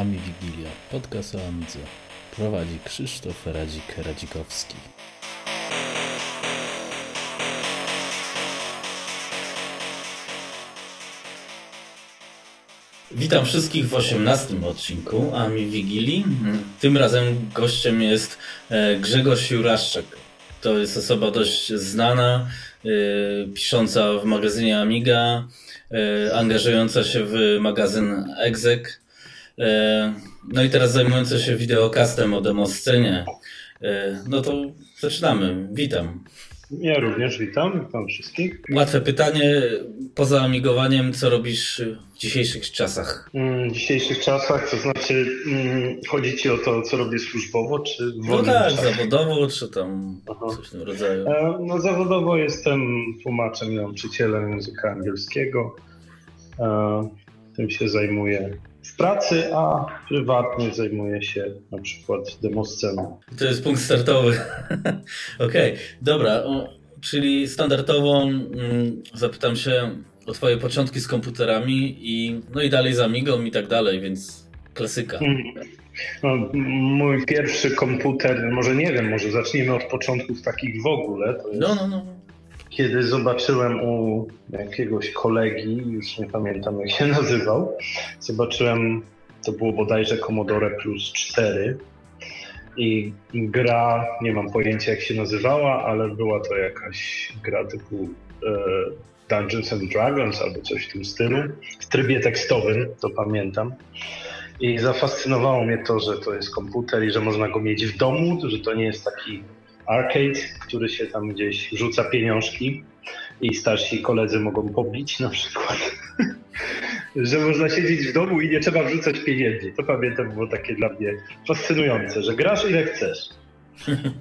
Ami Wigilia, podcast o Amidze. Prowadzi Krzysztof Radzik-Radzikowski. Witam wszystkich w 18 odcinku Ami Wigilii. Tym razem gościem jest e, Grzegorz Juraszczak. To jest osoba dość znana, e, pisząca w magazynie Amiga, e, angażująca się w magazyn Exec no i teraz zajmujący się wideokastem o demoscenie. E, no to zaczynamy. Witam. Ja również witam, witam wszystkich. Łatwe pytanie, poza amigowaniem, co robisz w dzisiejszych czasach? Mm, w dzisiejszych czasach, to znaczy mm, chodzi ci o to, co robię służbowo, czy w No tak, czasie? zawodowo, czy tam Aha. coś w tym rodzaju? E, no zawodowo jestem tłumaczem i nauczycielem języka angielskiego. Tym się zajmuję w pracy, a prywatnie zajmuję się na przykład demosceną. To jest punkt startowy. Okej, okay. dobra. Czyli standardowo mm, zapytam się o twoje początki z komputerami i no i dalej z Amigą i tak dalej, więc klasyka. Mhm. No, mój pierwszy komputer, może nie wiem, może zacznijmy od początków takich w ogóle. To jest... No, no, no kiedy zobaczyłem u jakiegoś kolegi, już nie pamiętam jak się nazywał, zobaczyłem, to było bodajże Commodore Plus 4 i gra, nie mam pojęcia jak się nazywała, ale była to jakaś gra typu e, Dungeons and Dragons albo coś w tym stylu, w trybie tekstowym, to pamiętam. I zafascynowało mnie to, że to jest komputer i że można go mieć w domu, że to nie jest taki arcade, który się tam gdzieś rzuca pieniążki i starsi koledzy mogą pobić na przykład. że można siedzieć w domu i nie trzeba wrzucać pieniędzy. To pamiętam było takie dla mnie fascynujące, że grasz ile chcesz.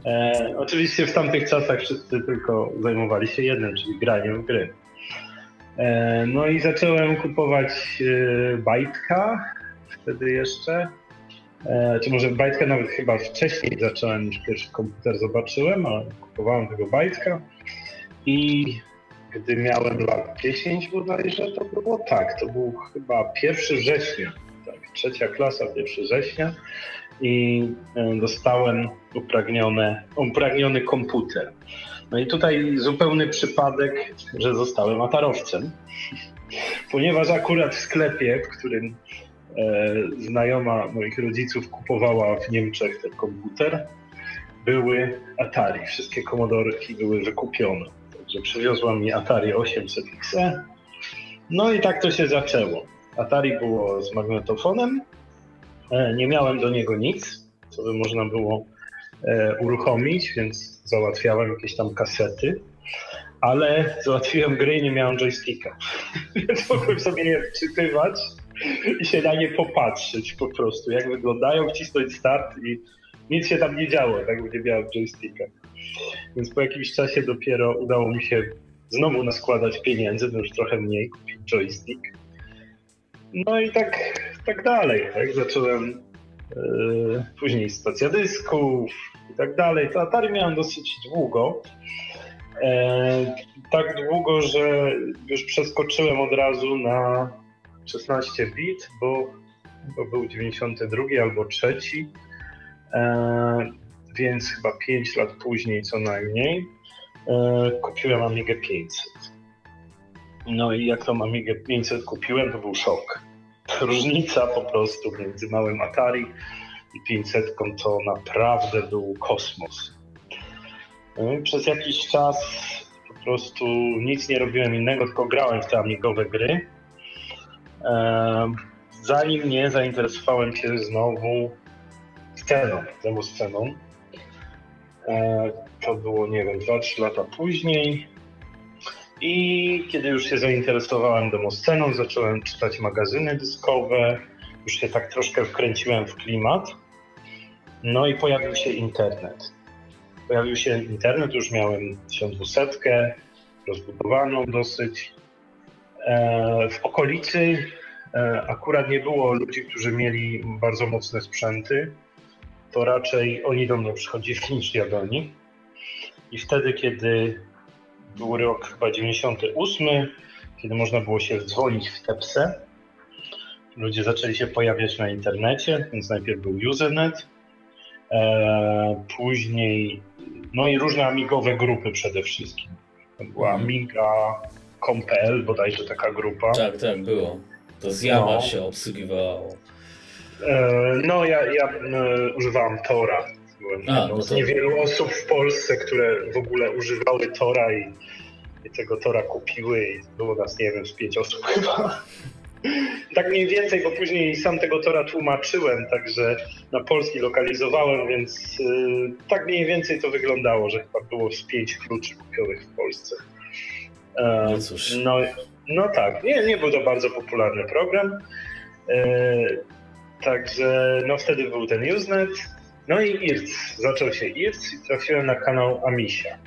E, oczywiście w tamtych czasach wszyscy tylko zajmowali się jednym, czyli graniem w gry. E, no i zacząłem kupować e, bajtka wtedy jeszcze czy może bajtka nawet chyba wcześniej zacząłem niż pierwszy komputer zobaczyłem, ale kupowałem tego bajtka i gdy miałem lat 10 bodajże to było tak, to był chyba 1 września, tak, trzecia klasa 1 września i e, dostałem upragnione, upragniony komputer. No i tutaj zupełny przypadek, że zostałem atarowcem, ponieważ akurat w sklepie, w którym E, znajoma moich rodziców kupowała w Niemczech ten komputer. Były Atari, wszystkie komodorki były wykupione. Także przywiozła mi Atari 800 XE. No i tak to się zaczęło. Atari było z magnetofonem. E, nie miałem do niego nic, co by można było e, uruchomić, więc załatwiałem jakieś tam kasety ale załatwiłem gry i nie miałem joysticka. Więc mogłem sobie je wczytywać i się na nie popatrzeć po prostu, jak wyglądają, wcisnąć start i nic się tam nie działo, tak, nie miałem joysticka. Więc po jakimś czasie dopiero udało mi się znowu naskładać pieniędzy, no już trochę mniej, kupić joystick. No i tak, tak dalej, tak, zacząłem yy, później stacja dysków i tak dalej. To Atari miałem dosyć długo, E, tak długo, że już przeskoczyłem od razu na 16 bit, bo to był 92 albo 3, e, więc chyba 5 lat później co najmniej e, kupiłem Amigę 500. No i jak tą Amigę 500 kupiłem, to był szok. Różnica po prostu między małym Atari i 500 to naprawdę był kosmos. No przez jakiś czas po prostu nic nie robiłem innego, tylko grałem w te amigowe gry. Zanim nie zainteresowałem się znowu sceną, temu sceną. To było, nie wiem, 2-3 lata później. I kiedy już się zainteresowałem demosceną, zacząłem czytać magazyny dyskowe, już się tak troszkę wkręciłem w klimat. No i pojawił się internet pojawił się internet, już miałem 1200, rozbudowaną dosyć. E, w okolicy e, akurat nie było ludzi, którzy mieli bardzo mocne sprzęty, to raczej oni do mnie przychodzili niż ja do nich. I wtedy, kiedy był rok chyba 98, kiedy można było się dzwonić w Tepse, ludzie zaczęli się pojawiać na internecie, więc najpierw był Usenet, e, później, no i różne amigowe grupy przede wszystkim. Była Mhm. amiga.com.pl bodajże taka grupa. Tak, tak, było. To z Java No. się obsługiwało. E, no ja, ja e, używałem Tora. Byłem A, no z to- niewielu osób w Polsce, które w ogóle używały Tora i, i tego Tora kupiły i było nas, nie wiem, z pięć osób chyba. Tak mniej więcej, bo później sam tego Tora tłumaczyłem, także na polski lokalizowałem, więc y, tak mniej więcej to wyglądało, że chyba było z pięć kluczy kupionych w Polsce. E, No cóż. no, no tak, nie, nie był to bardzo popularny program. E, także no wtedy był ten Usenet. No i IRC. Zaczął się IRC i trafiłem na kanał Amisia.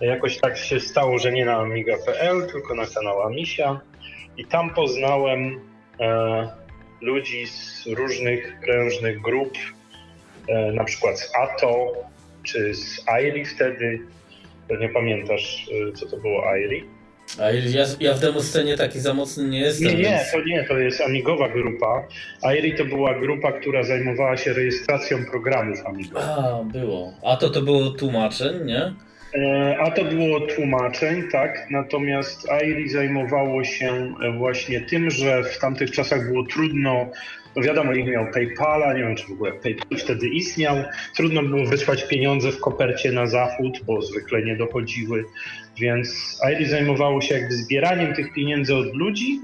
Jakoś tak się stało, że nie na amiga.pl, tylko na kanał Amisia. I tam poznałem e, ludzi z różnych prężnych grup, e, na przykład z ATO, czy z AIRI wtedy. Nie pamiętasz, e, co to było AIRI? A ja, ja w demoscenie taki za mocny nie jestem. Nie, nie, więc- to nie, to jest amigowa grupa. AIRI to była grupa, która zajmowała się rejestracją programów amigowych. A, było. A to to było tłumaczeń, nie? E, A to było tłumaczeń, tak. Natomiast AIRI zajmowało się e, właśnie tym, że w tamtych czasach było trudno, no wiadomo, ich miał PayPala, nie wiem czy w ogóle PayPal wtedy istniał. Trudno było wysłać pieniądze w kopercie na zachód, bo zwykle nie dochodziły. Więc AIRI zajmowało się jakby zbieraniem tych pieniędzy od ludzi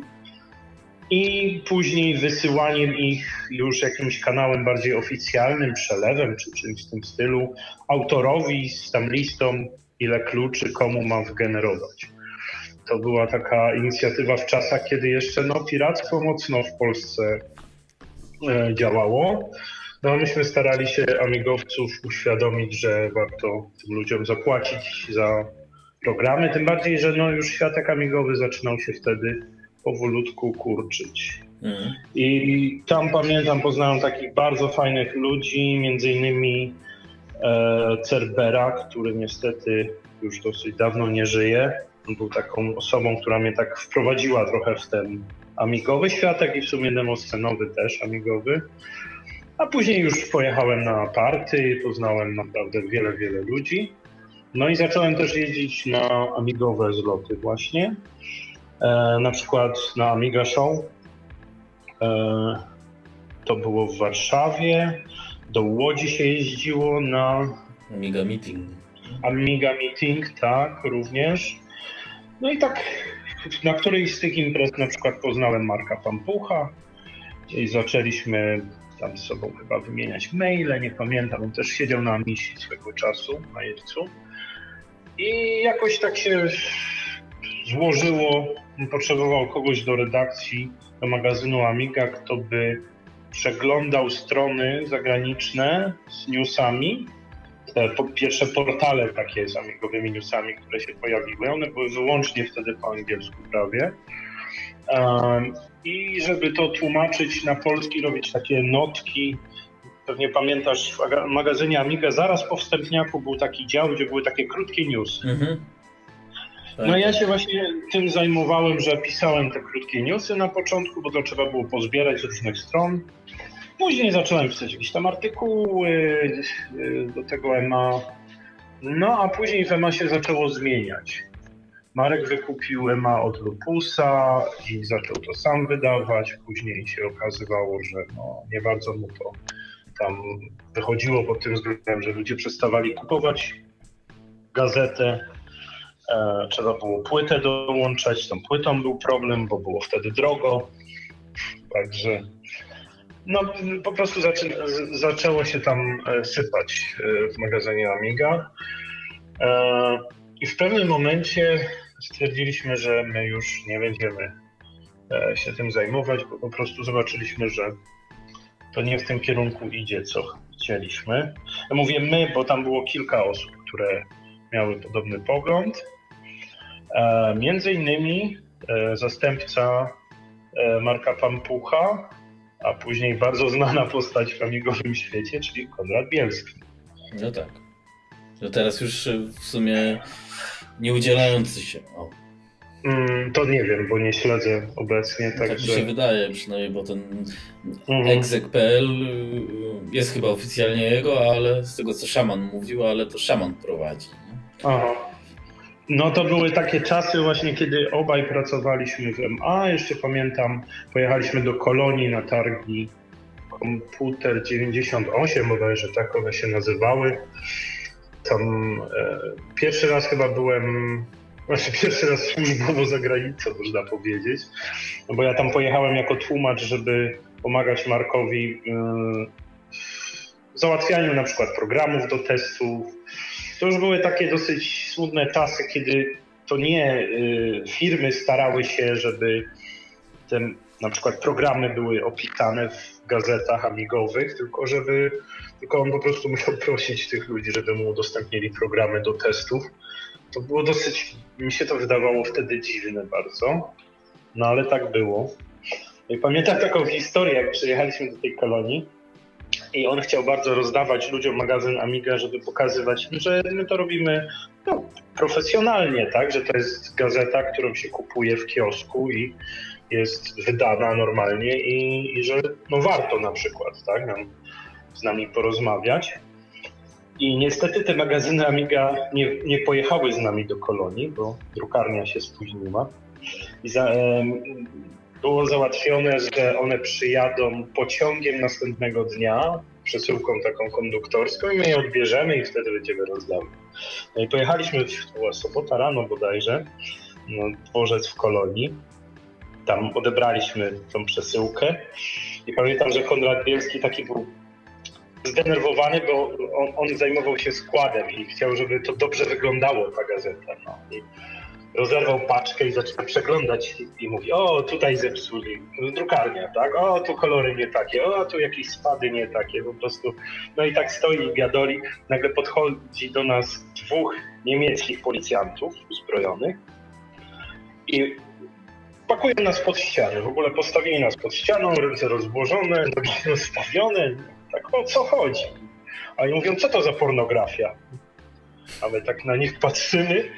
i później wysyłaniem ich już jakimś kanałem bardziej oficjalnym, przelewem czy czymś w tym stylu, autorowi z tam listą, ile kluczy komu mam wgenerować. To była taka inicjatywa w czasach, kiedy jeszcze no, piractwo mocno w Polsce e, działało. No, myśmy starali się amigowców uświadomić, że warto tym ludziom zapłacić za programy, tym bardziej, że no, już światek amigowy zaczynał się wtedy powolutku kurczyć. Mhm. I tam pamiętam, poznałem takich bardzo fajnych ludzi, między innymi e, Cerbera, który niestety już dosyć dawno nie żyje. On był taką osobą, która mnie tak wprowadziła trochę w ten amigowy światek i w sumie demoscenowy też amigowy. A później już pojechałem na party, poznałem naprawdę wiele, wiele ludzi. No i zacząłem też jeździć na amigowe zloty właśnie. E, na przykład na Amiga Show. E, to było w Warszawie. Do Łodzi się jeździło na Amiga Meeting. Amiga Meeting, tak, również. No i tak na którejś z tych imprez na przykład poznałem Marka Pampucha i zaczęliśmy tam z sobą chyba wymieniać maile, nie pamiętam, on też siedział na misji swego czasu na Jercu. I jakoś tak się złożyło, potrzebował kogoś do redakcji, do magazynu Amiga, kto by przeglądał strony zagraniczne z newsami te pierwsze portale takie z amigowymi newsami, które się pojawiły. One były wyłącznie wtedy po angielsku prawie. I żeby to tłumaczyć na polski, robić takie notki. Pewnie pamiętasz, w aga- magazynie Amiga zaraz po wstępniaku był taki dział, gdzie były takie krótkie newsy. Mhm. No ja się właśnie tym zajmowałem, że pisałem te krótkie newsy na początku, bo to trzeba było pozbierać z różnych stron. Później zacząłem pisać jakieś tam artykuły y, do tego EMA. No a później w EMA się zaczęło zmieniać. Marek wykupił EMA od Lupusa i zaczął to sam wydawać. Później się okazywało, że no, nie bardzo mu to tam wychodziło pod tym względem, że ludzie przestawali kupować gazetę. E, trzeba było płytę dołączać. Tą płytą był problem, bo było wtedy drogo. Także no, po prostu zaczę, zaczęło się tam e, sypać e, w magazynie Amiga. I w pewnym momencie stwierdziliśmy, że my już nie będziemy się tym zajmować, bo po prostu zobaczyliśmy, że to nie w tym kierunku idzie, co chcieliśmy. Mówię my, bo tam było kilka osób, które miały podobny pogląd. E, Między innymi e, zastępca e, Marka Pampucha, a później bardzo znana postać w amigowym świecie, czyli Konrad Bielski. No tak. No teraz już w sumie nie udzielający się. O. Mm, to nie wiem, bo nie śledzę obecnie. Tak także... mi się wydaje przynajmniej, bo ten mhm. exec.pl jest chyba oficjalnie jego, ale z tego co szaman mówił, ale to szaman prowadzi. Nie? Aha. No to były takie czasy właśnie, kiedy obaj pracowaliśmy w MA. Jeszcze pamiętam, pojechaliśmy do Kolonii na targi Komputer 98 bodajże tak one się nazywały. Tam e, pierwszy raz chyba byłem, właśnie pierwszy raz służbowo za granicą można powiedzieć, no bo ja tam pojechałem jako tłumacz, żeby pomagać Markowi w załatwianiu na przykład programów do testów. To już były takie dosyć smutne czasy, kiedy to nie y, firmy starały się, żeby te na przykład programy były opisane w gazetach amigowych, tylko żeby tylko on po prostu musiał prosić tych ludzi, żeby mu udostępnili programy do testów. To było dosyć, mi się to wydawało wtedy dziwne bardzo, no ale tak było. I pamiętam taką historię, jak przyjechaliśmy do tej kolonii i on chciał bardzo rozdawać ludziom magazyn Amiga, żeby pokazywać że my to robimy no, profesjonalnie, tak, że to jest gazeta, którą się kupuje w kiosku i jest wydana normalnie i, i że no warto na przykład, tak, z nami porozmawiać. I niestety te magazyny Amiga nie, nie pojechały z nami do kolonii, bo drukarnia się spóźniła. I za, było załatwione, że one przyjadą pociągiem następnego dnia, przesyłką taką konduktorską i my je odbierzemy i wtedy będziemy rozdawać. No i pojechaliśmy, to była sobota rano bodajże, no, dworzec w kolonii. Tam odebraliśmy tą przesyłkę i pamiętam, że Konrad Bielski taki był zdenerwowany, bo on, on, zajmował się składem i chciał, żeby to dobrze wyglądało, ta gazeta. No. I rozerwał paczkę i zaczął przeglądać i mówi, o tutaj zepsuli, drukarnia, tak, o tu kolory nie takie, o tu jakieś spady nie takie, po prostu, no i tak stoi i gadoli, nagle podchodzi do nas dwóch niemieckich policjantów uzbrojonych i pakują nas pod ścianę, w ogóle postawili nas pod ścianą, ręce rozłożone, nogi rozstawione, tak o co chodzi? A oni mówią, co to za pornografia? A my tak na nich patrzymy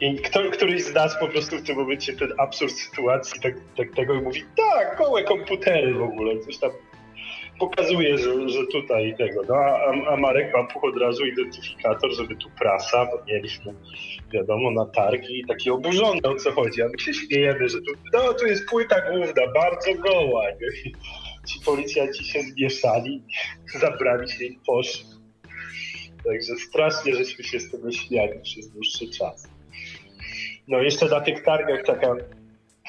i kto, któryś z nas po prostu w tym momencie ten absurd sytuacji tak, tak tego mówi, tak, gołe komputery w ogóle, coś tam pokazuje, że, że tutaj tego, no a, a Marek ma od razu identyfikator, żeby tu prasa, bo mieliśmy wiadomo na targi i taki oburzony o co chodzi, a my się śmiejemy, że tu, no tu jest płyta główna, bardzo goła, nie? ci policjanci się zmieszali, zabrali się i poszli. Także strasznie żeśmy się z tego śmiali przez dłuższy czas. No jeszcze na tych targach taka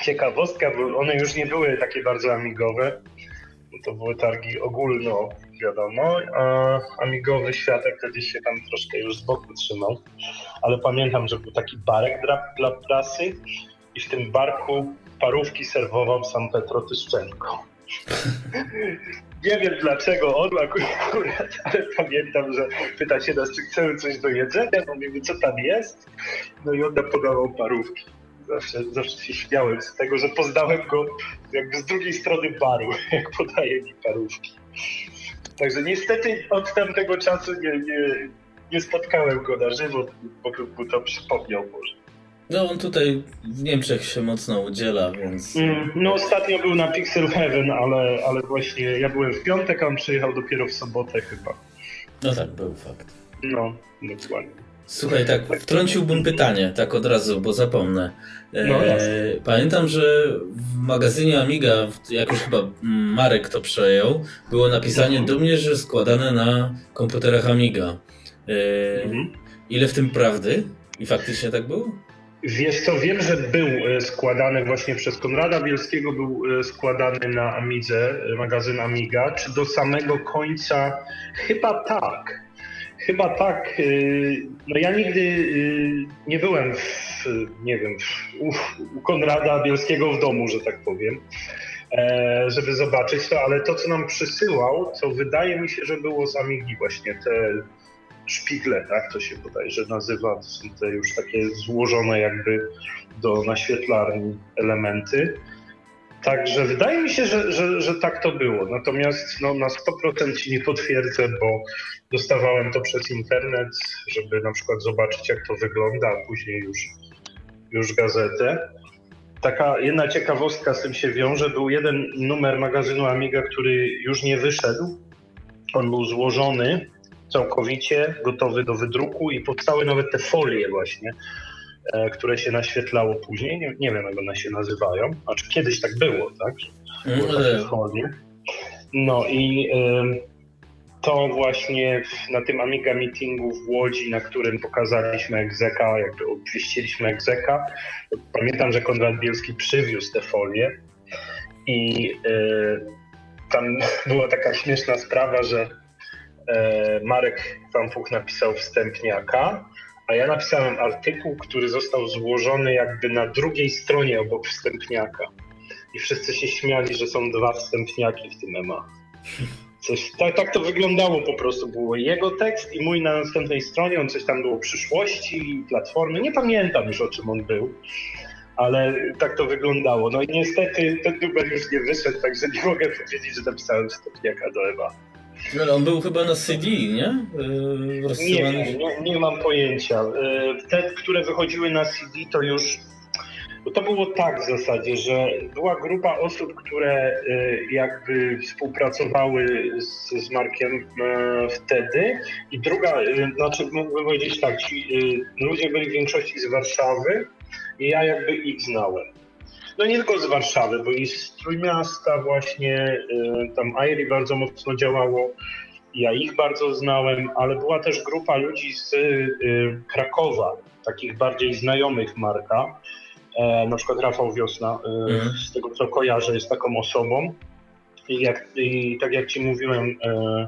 ciekawostka, bo one już nie były takie bardzo amigowe. To były targi ogólno, wiadomo, a amigowy światek wtedy się tam troszkę już z boku trzymał. Ale pamiętam, że był taki barek dla, dla prasy i w tym barku parówki serwował sam Petro Tyszczenko. Nie wiem dlaczego on akurat, ale pamiętam, że pyta się nas, czy chcemy coś do jedzenia. No mówimy, co tam jest. No i on nam podawał parówki. Zawsze, zawsze się śmiałem z tego, że poznałem go jakby z drugiej strony baru, jak podaje mi parówki. Także niestety od tamtego czasu nie, nie, nie spotkałem go na żywo, bo bym mu to przypomniał może. No on tutaj w Niemczech się mocno udziela, więc... Mm, no ostatnio był na Pixel Heaven, ale, ale właśnie ja byłem w piątek, a on przyjechał dopiero w sobotę chyba. No tak, był fakt. No, dokładnie. Słuchaj, tak, wtrąciłbym pytanie, tak od razu, bo zapomnę. E, no, pamiętam, że w magazynie Amiga, jak już chyba Marek to przejął, było napisanie do mnie, że składane na komputerach Amiga. E, mhm. Ile w tym prawdy? I faktycznie tak było? Wiesz co, wiem, że był e, składany właśnie przez Konrada Bielskiego, był e, składany na Amidze, e, magazyn Amiga. Czy do samego końca? Chyba tak. Chyba tak. No ja nigdy nie byłem w, nie wiem, u, Konrada Bielskiego w domu, że tak powiem, żeby zobaczyć to, ale to, co nam przysyłał, to wydaje mi się, że było z Amigi właśnie te szpigle, tak to się bodajże nazywa, te już takie złożone jakby do naświetlarni elementy. Także wydaje mi się, że, że, że tak to było. Natomiast no, na 100% ci nie potwierdzę, bo dostawałem to przez internet, żeby na przykład zobaczyć, jak to wygląda, a później już już gazetę. Taka jedna ciekawostka z tym się wiąże. Był jeden numer magazynu Amiga, który już nie wyszedł. On był złożony całkowicie, gotowy do wydruku i powstały nawet te folie właśnie, e, które się naświetlało później. Nie, nie wiem, jak one się nazywają. Znaczy kiedyś tak było, tak? Było takie folie. No i to właśnie na tym Amiga Meetingu w Łodzi, na którym pokazaliśmy egzeka, jakby obwieściliśmy egzeka. Pamiętam, że Konrad Bielski przywiózł te folie i y, tam była taka śmieszna sprawa, że Marek Fanfuch napisał wstępniaka, a ja napisałem artykuł, który został złożony jakby na drugiej stronie obok wstępniaka. I wszyscy się śmiali, że są dwa wstępniaki w tym EMA. Coś, tak, tak to wyglądało po prostu. Było jego tekst i mój na następnej stronie. On coś tam było przyszłości, platformy. Nie pamiętam już o czym on był, ale tak to wyglądało. No i niestety ten numer już nie wyszedł, także nie mogę powiedzieć, że napisałem stopniaka do Ewa. On był chyba na CD, nie? Yy, nie, nie, nie mam pojęcia. Yy, te, które wychodziły na CD, to już to było tak w zasadzie, że była grupa osób, które y, jakby współpracowały z, z Markiem y, wtedy i druga, y, znaczy mógłbym powiedzieć tak, ci ludzie byli w większości z Warszawy i ja jakby ich znałem. No nie tylko z Warszawy, bo i z Trójmiasta właśnie, tam Airi bardzo mocno działało, ja ich bardzo znałem, ale była też grupa ludzi z Krakowa, takich bardziej znajomych Marka, E, na przykład Rafał Wiosna, mm. z tego co kojarzę, jest taką osobą. I, jak, i tak jak ci mówiłem e,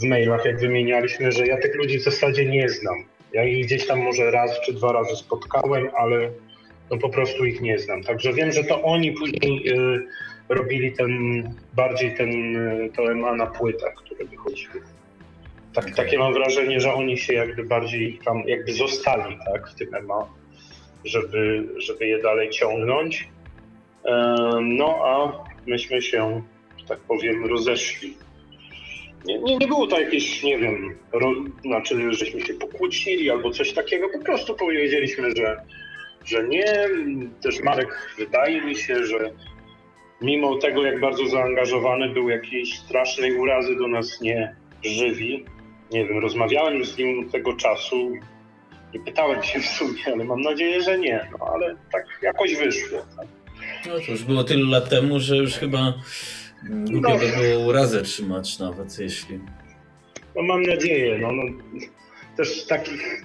w mailach, jak wymienialiśmy, że ja tych ludzi w zasadzie nie znam. Ja ich gdzieś tam może raz czy dwa razy spotkałem, ale no po prostu ich nie znam. Także wiem, że to oni później robili ten, bardziej ten, to MA na płytach, które wychodziły. Tak, takie mam wrażenie, że oni się jakby bardziej tam jakby zostali tak, w tym MA żeby, żeby je dalej ciągnąć. No a myśmy się, tak powiem, rozeszli. Nie, nie, nie było to jakieś, nie wiem, ro, znaczy, żeśmy się pokłócili albo coś takiego, po prostu powiedzieliśmy, że, że nie. Też Marek wydaje mi się, że mimo tego, jak bardzo zaangażowany był, jakiejś strasznej urazy do nas nie żywi. Nie wiem, rozmawiałem z nim tego czasu, nie pytałem się w sumie, ale mam nadzieję, że nie. No ale tak jakoś wyszło. Tak. No to już było tylu lat temu, że już chyba głupio no. by było urazę trzymać nawet, jeśli... No mam nadzieję, no, no też takich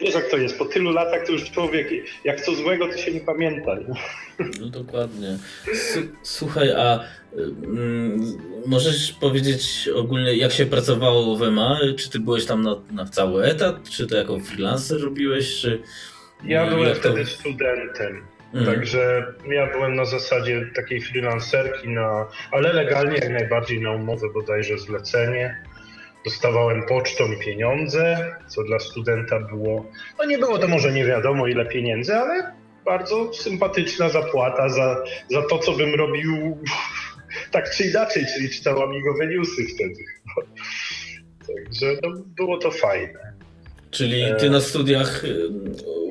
Wiesz jak to jest, po tylu latach to już człowiek, jak co złego, to się nie pamięta. No dokładnie. Słuchaj, a mm, możesz powiedzieć ogólnie, jak się pracowało w EMA? Czy ty byłeś tam na, na cały etat? Czy to jako freelancer robiłeś? Czy, ja byłem wtedy studentem. Mhm. Także ja byłem na zasadzie takiej freelancerki, na, ale legalnie jak najbardziej na umowę bodajże zlecenie dostawałem pocztą pieniądze, co dla studenta było, no nie było to może nie wiadomo ile pieniędzy, ale bardzo sympatyczna zapłata za, za to, co bym robił tak czy inaczej, czyli czytał amigowe newsy wtedy. Także no, było to fajne. Czyli ty na studiach y,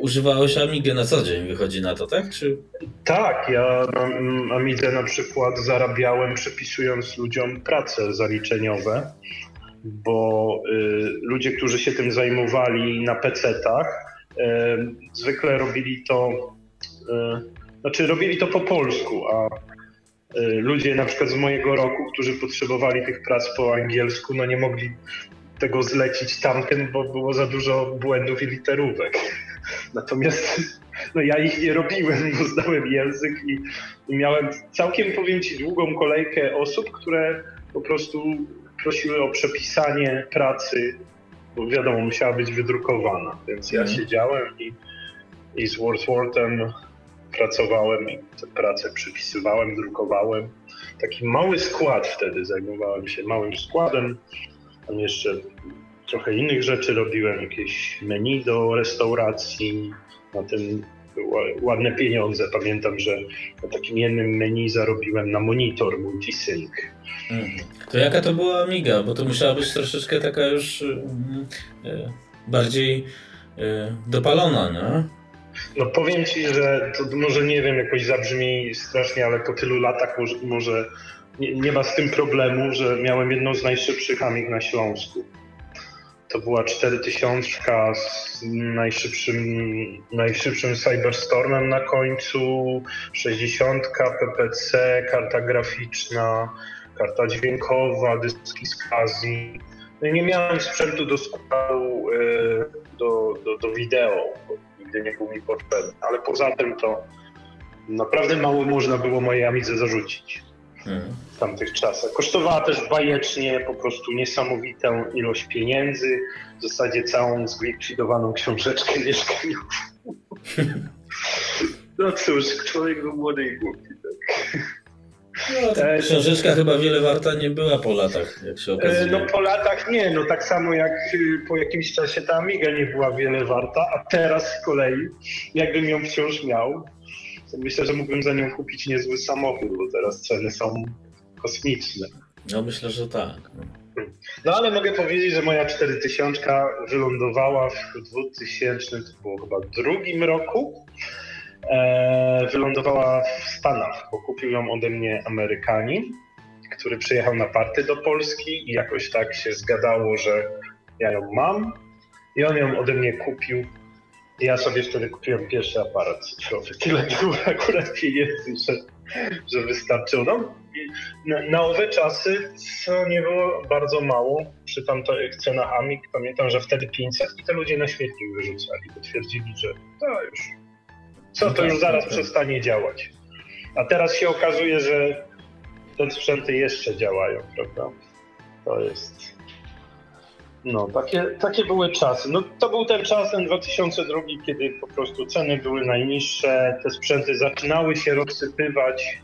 używałeś Amigę na co dzień, wychodzi na to, tak? Czy... Tak, ja na Amidze na przykład zarabiałem przepisując ludziom prace zaliczeniowe bo y, ludzie, którzy się tym zajmowali na PC-tach, y, zwykle robili to, y, znaczy robili to po polsku, a ludzie na przykład z mojego roku, którzy potrzebowali tych prac po angielsku, no nie mogli tego zlecić tamtym, bo było za dużo błędów i literówek. Natomiast no ja ich nie robiłem, bo znałem język i, i miałem całkiem, powiem Ci, długą kolejkę osób, które po prostu prosiły o przepisanie pracy, bo wiadomo, musiała być wydrukowana, więc ja mhm. siedziałem i, i z Wordsworthem pracowałem i tę pracę przypisywałem, drukowałem. Taki mały skład wtedy zajmowałem się małym składem. Tam jeszcze trochę innych rzeczy robiłem, jakieś menu do restauracji. Na tym ładne pieniądze. Pamiętam, że na takim jednym menu zarobiłem na monitor multisync. Mhm. To jaka to była Amiga? Bo to musiała być troszeczkę taka już yy, bardziej yy, dopalona, nie? No powiem ci, że to może nie wiem, jakoś zabrzmi strasznie, ale po tylu latach może, może nie, nie, ma z tym problemu, że miałem jedną z najszybszych Amig na Śląsku. To była 4000 z najszybszym, najszybszym Cyberstormem na końcu, 60 PPC, karta graficzna, karta dźwiękowa, dyski z Kazji. No nie miałem sprzętu do składu e, do, do, do wideo, bo nigdy nie był mi potrzebny, ale poza tym to naprawdę mało można było mojej Amidze zarzucić hmm. w tamtych czasach. Kosztowała też bajecznie, po prostu niesamowitą ilość pieniędzy, w zasadzie całą zlikwidowaną książeczkę mieszkaniową. No cóż, człowiek był młody i głupi. Tak. No, ta książeczka chyba wiele warta nie była po latach, jak się okazuje. No po latach nie, no tak samo jak y, po jakimś czasie ta Amiga nie była wiele warta, a teraz z kolei, jakbym ją wciąż miał, myślę, że mógłbym za nią kupić niezły samochód, bo teraz ceny są kosmiczne. No myślę, że tak. No, no ale mogę powiedzieć, że moja 4000 wylądowała w 2000, to było chyba drugim roku e, wylądowała w Stanach, bo kupił ją ode mnie Amerykanin, który przyjechał na party do Polski i jakoś tak się zgadało, że ja ją mam i on ją ode mnie kupił. Ja sobie wtedy kupiłem pierwszy aparat cyfrowy. Tyle było akurat pieniędzy, że, że wystarczyło. No, na, na owe czasy, co nie było bardzo mało, przy tamtych cenach Amik, pamiętam, że wtedy 500 i te ludzie na śmietnik wyrzucali, bo twierdzili, że to już co to już zaraz przestanie działać. A teraz się okazuje, że te sprzęty jeszcze działają, prawda? To jest. No, takie, takie były czasy. No, to był ten czas, ten 2002, kiedy po prostu ceny były najniższe, te sprzęty zaczynały się rozsypywać.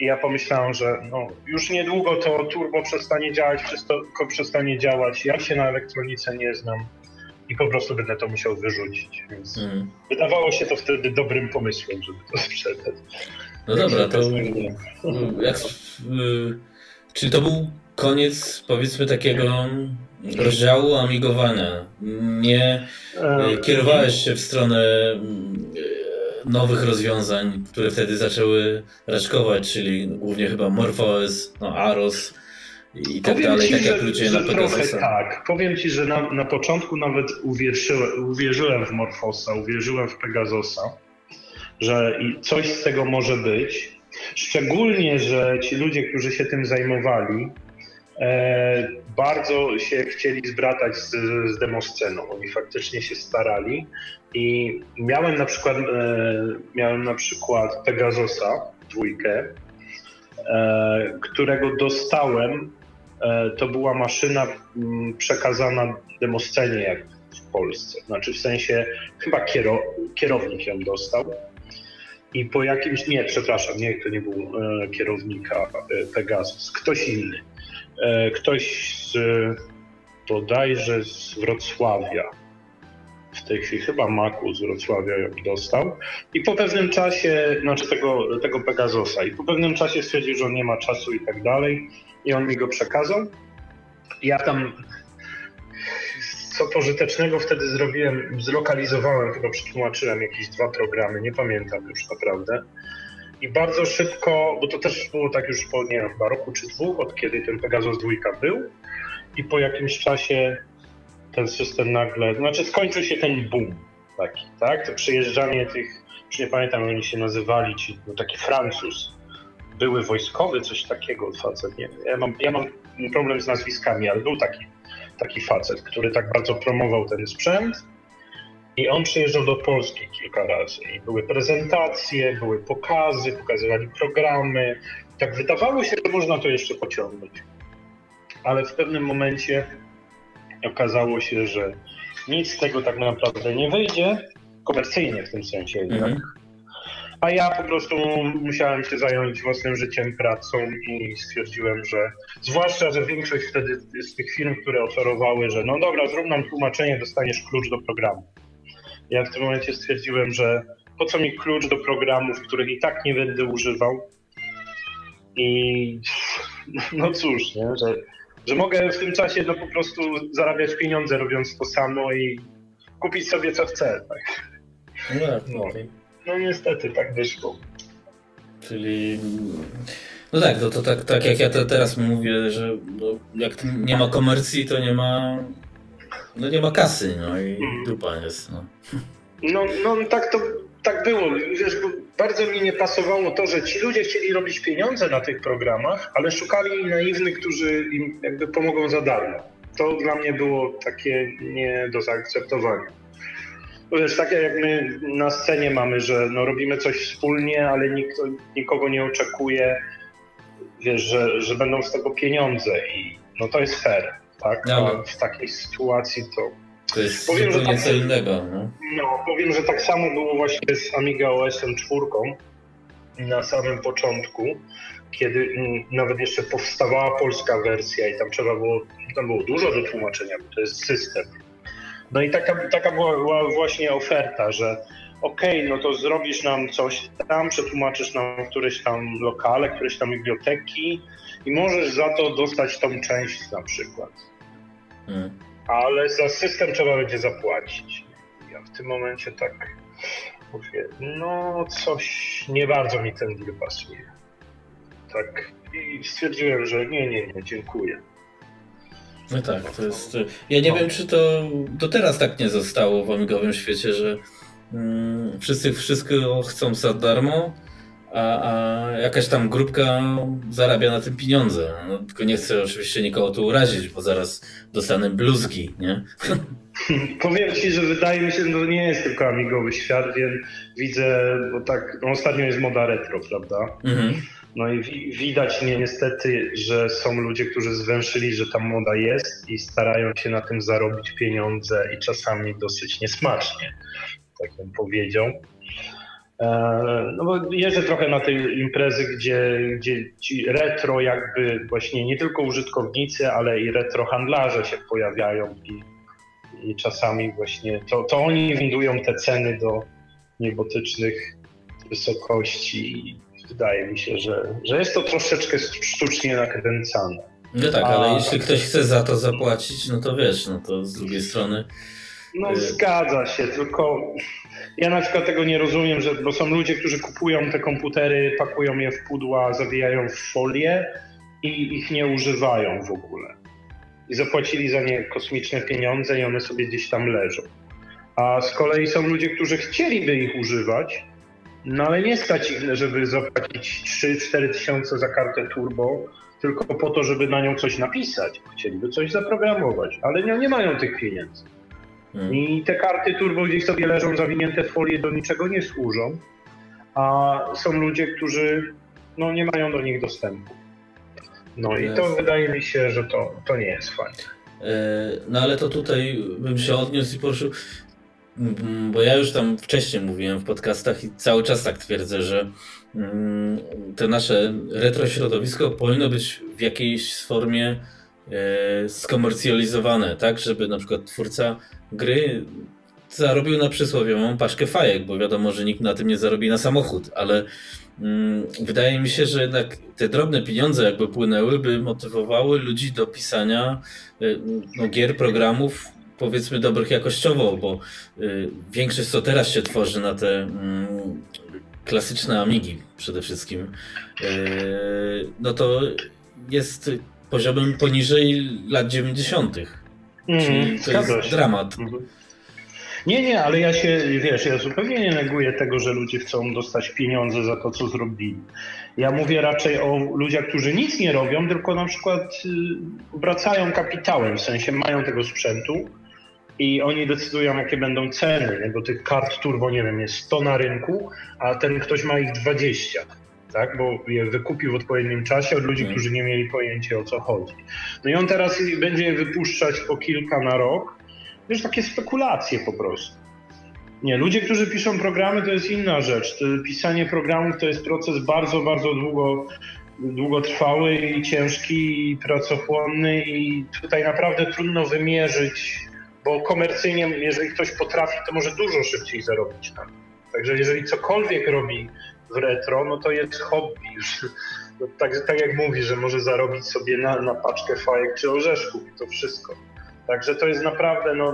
I ja pomyślałem, że no, już niedługo to turbo przestanie działać, wszystko przestanie działać. Ja się na elektronice nie znam i po prostu będę to musiał wyrzucić. Więc mm. wydawało się to wtedy dobrym pomysłem, żeby to sprzedać. No dobra, to jak, y, czy to był koniec powiedzmy takiego rozdziału amigowania? Nie e, kierowałeś się w stronę y, nowych rozwiązań, które wtedy zaczęły raczkować, czyli głównie chyba MorphOS, no Aros, i tak powiem dalej, ci, tak jak ludzie na Pegasusa. Tak, powiem Ci, że na, na początku nawet uwierzyłem, uwierzyłem w Morfosa, uwierzyłem w Pegasusa, że coś z tego może być. Szczególnie, że ci ludzie, którzy się tym zajmowali, e, bardzo się chcieli zbratać z, z demosceną. Oni faktycznie się starali i miałem na przykład, e, miałem na przykład Pegasusa, dwójkę, e, którego dostałem E, to była maszyna mm, przekazana demoscenie jak w Polsce. Znaczy w sensie chyba kiero, kierownik ją dostał. I po jakimś, nie, przepraszam, nie, to nie był e, kierownika e, Pegasus, ktoś inny. E, ktoś z, bodajże z Wrocławia. W tej chwili chyba Maku z Wrocławia ją dostał. I po pewnym czasie, znaczy tego, tego Pegasusa, i po pewnym czasie stwierdził, że on nie ma czasu i tak dalej i on mi go przekazał. Ja tam co pożytecznego wtedy zrobiłem, zlokalizowałem, chyba przetłumaczyłem jakieś dwa programy, nie pamiętam już naprawdę. I bardzo szybko, bo to też było tak już po, nie wiem, chyba roku czy dwóch, od kiedy ten Pegasus 2 był. I po jakimś czasie ten system nagle, znaczy skończył się ten boom taki, tak? To przyjeżdżanie tych, już nie pamiętam jak oni się nazywali, ci, no taki Francuz, były wojskowy, coś takiego facet. Nie, ja, mam, ja mam problem z nazwiskami, ale był taki, taki facet, który tak bardzo promował ten sprzęt. I on przyjeżdżał do Polski kilka razy. I były prezentacje, były pokazy, pokazywali programy. Tak wydawało się, że można to jeszcze pociągnąć. Ale w pewnym momencie okazało się, że nic z tego tak naprawdę nie wyjdzie, komercyjnie w tym sensie. Mhm a ja po prostu musiałem się zająć własnym życiem, pracą i stwierdziłem, że zwłaszcza, że większość wtedy z tych firm, które oferowały, że no dobra, zrób nam tłumaczenie, dostaniesz klucz do programu. Ja w tym momencie stwierdziłem, że po co mi klucz do programów, których i tak nie będę używał. I no cóż, nie? Że, że mogę w tym czasie no, po prostu zarabiać pieniądze robiąc to samo i kupić sobie co chcę. Tak? No, no, no niestety tak wyszło. Czyli no tak, to, to tak, tak jak ja te, teraz mówię, że no, jak nie ma komercji, to nie ma no nie ma kasy, no i dupa jest. No, no, no tak to tak było. Wiesz, bardzo mi nie pasowało to, że ci ludzie chcieli robić pieniądze na tych programach, ale szukali naiwnych, którzy im jakby pomogą za darmo. To dla mnie było takie nie do zaakceptowania. Wiesz, takie jak my na scenie mamy, że no robimy coś wspólnie, ale nikt, nikogo nie oczekuje, wiesz, że, że będą z tego pieniądze i no to jest fair, tak? No. A w takiej sytuacji to to jest powiem, że tak, co innego. No. no, powiem, że tak samo było właśnie z Amiga OS-em 4 na samym początku, kiedy nawet jeszcze powstawała polska wersja i tam trzeba było, tam było dużo do tłumaczenia, bo to jest system. No i taka, taka była, była właśnie oferta, że okej, okay, no to zrobisz nam coś tam, przetłumaczysz nam któreś tam lokale, któreś tam biblioteki i możesz za to dostać tą część na przykład. Hmm. Ale za system trzeba będzie zapłacić. Ja w tym momencie tak mówię, no coś nie bardzo mi ten deal pasuje. Tak i stwierdziłem, że nie, nie, nie, dziękuję. No tak, to jest. Ja nie no. wiem, czy to do teraz tak nie zostało w amigowym świecie, że mm, wszyscy wszystko chcą za darmo, a, a jakaś tam grupka zarabia na tym pieniądze. No, tylko nie chcę oczywiście nikogo tu urazić, bo zaraz dostanę bluzgi, nie? Powiem ci, że wydaje mi się, że to nie jest tylko amigowy świat, więc widzę, bo tak, no ostatnio jest moda retro, prawda? Mhm. No i widać nie, niestety, że są ludzie, którzy zwęszyli, że ta moda jest i starają się na tym zarobić pieniądze i czasami dosyć niesmacznie, tak bym powiedział. E, no bo jeżdżę trochę na tej imprezy, gdzie, gdzie ci retro jakby właśnie nie tylko użytkownicy, ale i retro handlarze się pojawiają i, i czasami właśnie to, to oni windują te ceny do niebotycznych wysokości wydaje mi się, że, że jest to troszeczkę sztucznie nakręcane. No tak, ale A... jeśli ktoś chce za to zapłacić, no to wiesz, no to z drugiej strony... No y- zgadza się, tylko ja na przykład tego nie rozumiem, że, bo są ludzie, którzy kupują te komputery, pakują je w pudła, zawijają w folię i ich nie używają w ogóle. I zapłacili za nie kosmiczne pieniądze i one sobie gdzieś tam leżą. A z kolei są ludzie, którzy chcieliby ich używać, no ale nie stać ich, żeby zapłacić 3-4 tysiące za kartę turbo, tylko po to, żeby na nią coś napisać. Chcieliby coś zaprogramować, ale nie, nie mają tych pieniędzy. Hmm. I te karty turbo gdzieś sobie leżą zawinięte w folię, do niczego nie służą, a są ludzie, którzy no, nie mają do nich dostępu. No i to wydaje mi się, że to, to nie jest fajne. No ale to tutaj bym się odniósł i poruszył. Mm, bo ja już tam wcześniej mówiłem w podcastach i cały czas tak twierdzę, że mm, to nasze retro środowisko powinno być w jakiejś formie e, skomercjalizowane, tak, żeby na przykład twórca gry zarobił na przysłowiową paczkę fajek, bo wiadomo, że nikt na tym nie zarobi na samochód, ale mm, wydaje mi się, że jednak te drobne pieniądze jakby płynęły, by motywowały ludzi do pisania e, no, gier, programów powiedzmy dobrych jakościowo, bo y, większość co teraz się tworzy na te y, klasyczne Amigi przede wszystkim, y, no to jest poziomem poniżej lat 90. Mm, Czyli to jest dramat. Mhm. Nie, nie, ale ja się, wiesz, ja zupełnie nie neguję tego, że ludzie chcą dostać pieniądze za to, co zrobili. Ja mówię raczej o ludziach, którzy nic nie robią, tylko na przykład y, wracają kapitałem, w sensie mają tego sprzętu, i oni decydują, jakie będą ceny, bo tych kart turbo, nie wiem, jest 100 na rynku, a ten ktoś ma ich 20, tak? bo je wykupił w odpowiednim czasie od ludzi, hmm. którzy nie mieli pojęcia o co chodzi. No i on teraz będzie je wypuszczać po kilka na rok. Wiesz, takie spekulacje po prostu. Nie, ludzie, którzy piszą programy, to jest inna rzecz. Pisanie programów to jest proces bardzo, bardzo długo, długotrwały i ciężki i pracochłonny i tutaj naprawdę trudno wymierzyć bo komercyjnie, jeżeli ktoś potrafi, to może dużo szybciej zarobić na tym. Także jeżeli cokolwiek robi w retro, no to jest hobby. No tak, tak jak mówi, że może zarobić sobie na, na paczkę fajek czy orzeszków i to wszystko. Także to jest naprawdę, no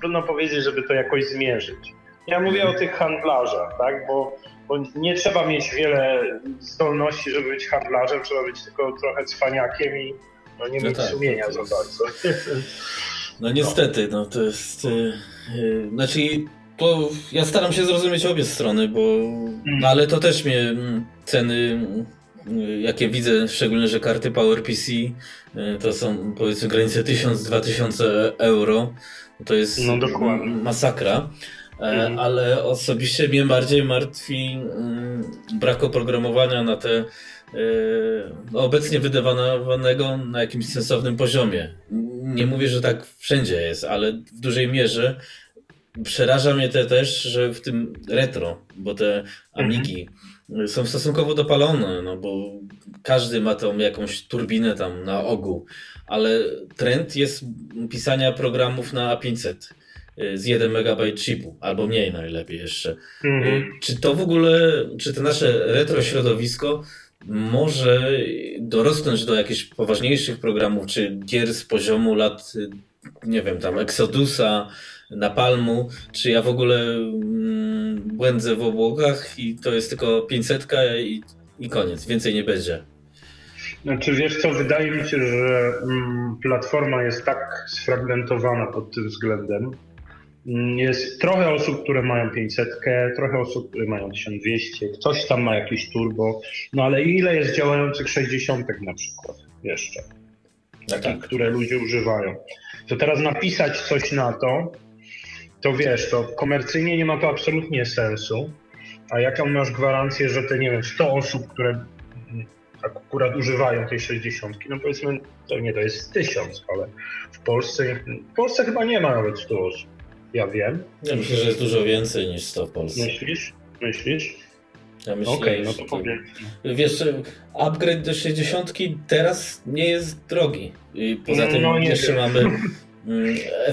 trudno powiedzieć, żeby to jakoś zmierzyć. Ja mówię o tych handlarzach, tak? Bo, bo nie trzeba mieć wiele zdolności, żeby być handlarzem, trzeba być tylko trochę cwaniakiem i no, nie no mieć tak, sumienia za bardzo. No niestety, no to jest... Yy, znaczy, to ja staram się zrozumieć obie strony, bo... Mm. No, ale to też mnie mm, ceny y, jakie widzę, szczególnie, że karty PowerPC y, to są powiedzmy granice 1000-2000 euro. To jest no, masakra. Mhm. Ale osobiście mnie bardziej martwi mm, brak oprogramowania na te no, obecnie wydawanego na jakimś sensownym poziomie. Nie mówię, że tak wszędzie jest, ale w dużej mierze przeraża mnie te też, że w tym retro, bo te Amigi mhm. są stosunkowo dopalone, no bo każdy ma tą jakąś turbinę tam na ogół, ale trend jest pisania programów na A500 y, z 1 MB chipu, albo mniej najlepiej jeszcze. Mhm. Czy to w ogóle, czy to nasze retro środowisko może dorosnąć do jakichś poważniejszych programów, czy gier z poziomu lat, nie wiem, tam Exodusa, Napalmu, czy ja w ogóle mm, błędzę w obłokach i to jest tylko 500 i, i koniec, więcej nie będzie. Znaczy wiesz co, wydaje mi się, że mm, platforma jest tak sfragmentowana pod tym względem, jest trochę osób, które mają 500, trochę osób, które mają 1200, ktoś tam ma jakieś turbo, no ale ile jest działających 60 na przykład jeszcze, takich, tak. które ludzie używają. To teraz napisać coś na to, to wiesz, to komercyjnie nie ma to absolutnie sensu, a jaką masz gwarancję, że te, nie wiem, 100 osób, które akurat używają tej 60, no powiedzmy, to nie, to jest 1000, ale w Polsce, w Polsce chyba nie ma nawet 100 osób. Ja wiem. Ja myślę, że jest dużo więcej niż 100 w Polsce. Myślisz? Myślisz? Ja myślę, okay, no to powiem. Wiesz, upgrade do 60 teraz nie jest drogi. I poza tym no, jeszcze wiem. mamy mm,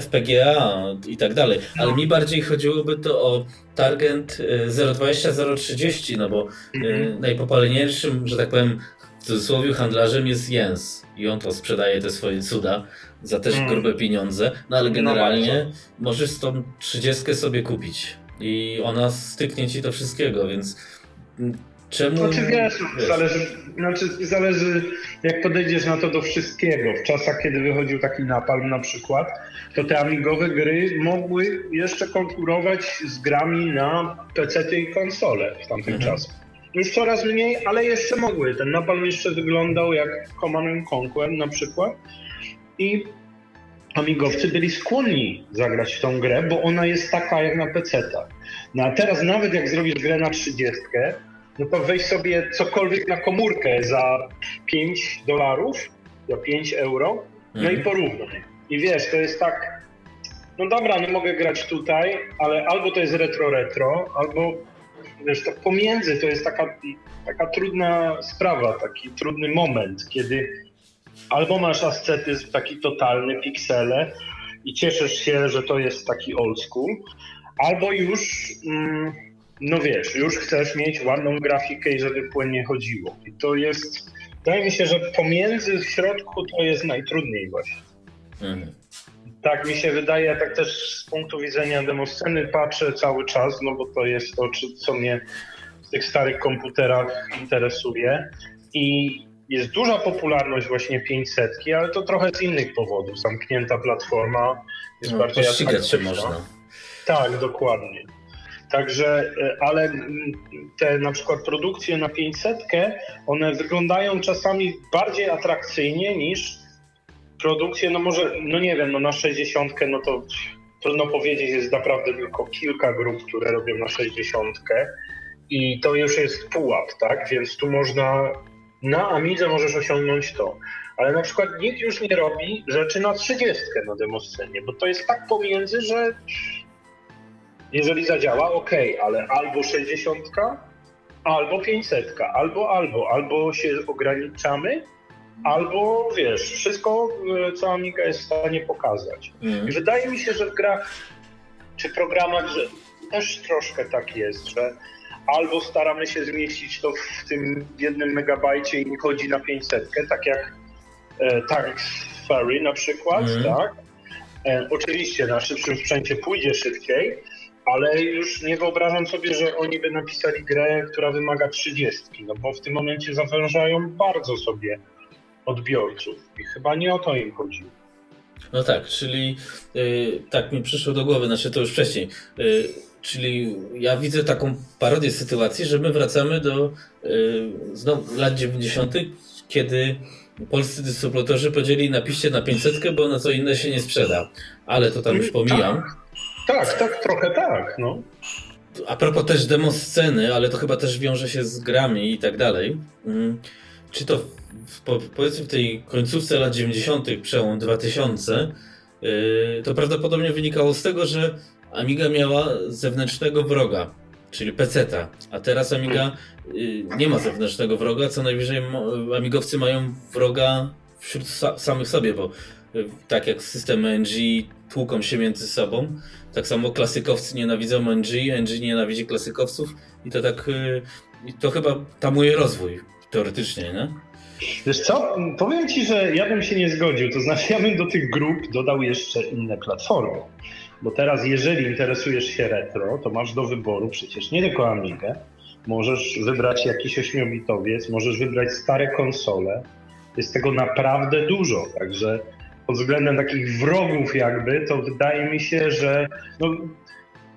FPGA i tak dalej. Ale mi bardziej chodziłoby to o target 020-030, no bo mm-hmm. najpopularniejszym, że tak powiem, w cudzysłowie handlarzem jest Jens i on to sprzedaje te swoje cuda za też mm. grube pieniądze, no ale no generalnie no możesz tą 30 sobie kupić i ona styknie ci do wszystkiego, więc czemu... Znaczy wiesz, Zależy, znaczy zależy jak podejdziesz na to do wszystkiego. W czasach, kiedy wychodził taki napalm na przykład, to te amigowe gry mogły jeszcze konkurować z grami na PC i konsole w tamtym mhm. czasie. Już coraz mniej, ale jeszcze mogły. Ten napalm jeszcze wyglądał jak Command Conquer na przykład i amigowcy byli skłonni zagrać w tą grę, bo ona jest taka jak na PC-tach. No a teraz nawet jak zrobisz grę na 30, no to weź sobie cokolwiek na komórkę za 5 dolarów, za 5 euro, no mhm. i porównaj. I wiesz, to jest tak, no dobra, no mogę grać tutaj, ale albo to jest retro-retro, albo wiesz, to pomiędzy to jest taka, taka trudna sprawa, taki trudny moment, kiedy albo masz ascetyzm taki totalny, piksele i cieszysz się, że to jest taki old school, albo już, mm, no wiesz, już chcesz mieć ładną grafikę i żeby płynnie chodziło. I to jest, wydaje mi się, że pomiędzy w środku to jest najtrudniej właśnie. Mhm. Tak mi się wydaje, tak też z punktu widzenia demosceny patrzę cały czas, no bo to jest to, co mnie w tych starych komputerach interesuje. I jest duża popularność właśnie 500, ale to trochę z innych powodów. Zamknięta platforma jest no, bardziej Pościgać się można. Tak, dokładnie. Także, e, ale te na przykład produkcje na 500, one wyglądają czasami bardziej atrakcyjnie niż produkcje, no może, no nie wiem, no na 60, no to trudno powiedzieć, jest naprawdę tylko kilka grup, które robią na 60 i to już jest pułap, tak? Więc tu można na Amidze możesz osiągnąć to. Ale na przykład nikt już nie robi rzeczy na 30 na demoscenie, bo to jest tak pomiędzy, że jeżeli zadziała, ok, ale albo 60, albo 500, albo, albo, albo się ograniczamy, albo wiesz, wszystko, e, co Amiga jest w stanie pokazać. Mm. Wydaje mi się, że w grach czy programach, że też troszkę tak jest, że albo staramy się zmieścić to w tym jednym megabajcie i chodzi na 500, tak jak e, Tanks Ferry na przykład, mm. tak? E, oczywiście na szybszym sprzęcie pójdzie szybciej, ale już nie wyobrażam sobie, że oni by napisali grę, która wymaga 30, no bo w tym momencie zawężają bardzo sobie odbiorców i chyba nie o to im chodziło. No tak, czyli yy, tak mi przyszło do głowy, znaczy to już wcześniej. Yy, czyli ja widzę taką parodię sytuacji, że my wracamy do yy, znowu lat 90., kiedy polscy dystrybutorzy podzieli napiście na 500, bo na co inne się nie sprzeda. Ale to tam już pomijam. Tak, tak, trochę tak, no. A propos też demo sceny, ale to chyba też wiąże się z grami i tak dalej. Mm, czy to w, powiedzmy w tej końcówce lat 90., przełom 2000, yy, to prawdopodobnie wynikało z tego, że Amiga miała zewnętrznego wroga, czyli peceta, a teraz Amiga yy, nie ma zewnętrznego wroga, co najwyżej Amigowcy mają wroga wśród samych sobie, bo yy, tak jak systemy NG tłuką się między sobą, tak samo klasykowcy nienawidzą NG, NG nienawidzi klasykowców i to tak, to chyba tamuje rozwój teoretycznie, nie? Wiesz co, powiem Ci, że ja bym się nie zgodził, to znaczy ja bym do tych grup dodał jeszcze inne platformy. Bo teraz jeżeli interesujesz się retro, to masz do wyboru przecież nie tylko Amigę, możesz wybrać jakiś ośmiobitowiec, możesz wybrać stare konsole. Jest tego naprawdę dużo, także pod względem takich wrogów jakby, to wydaje mi się, że no,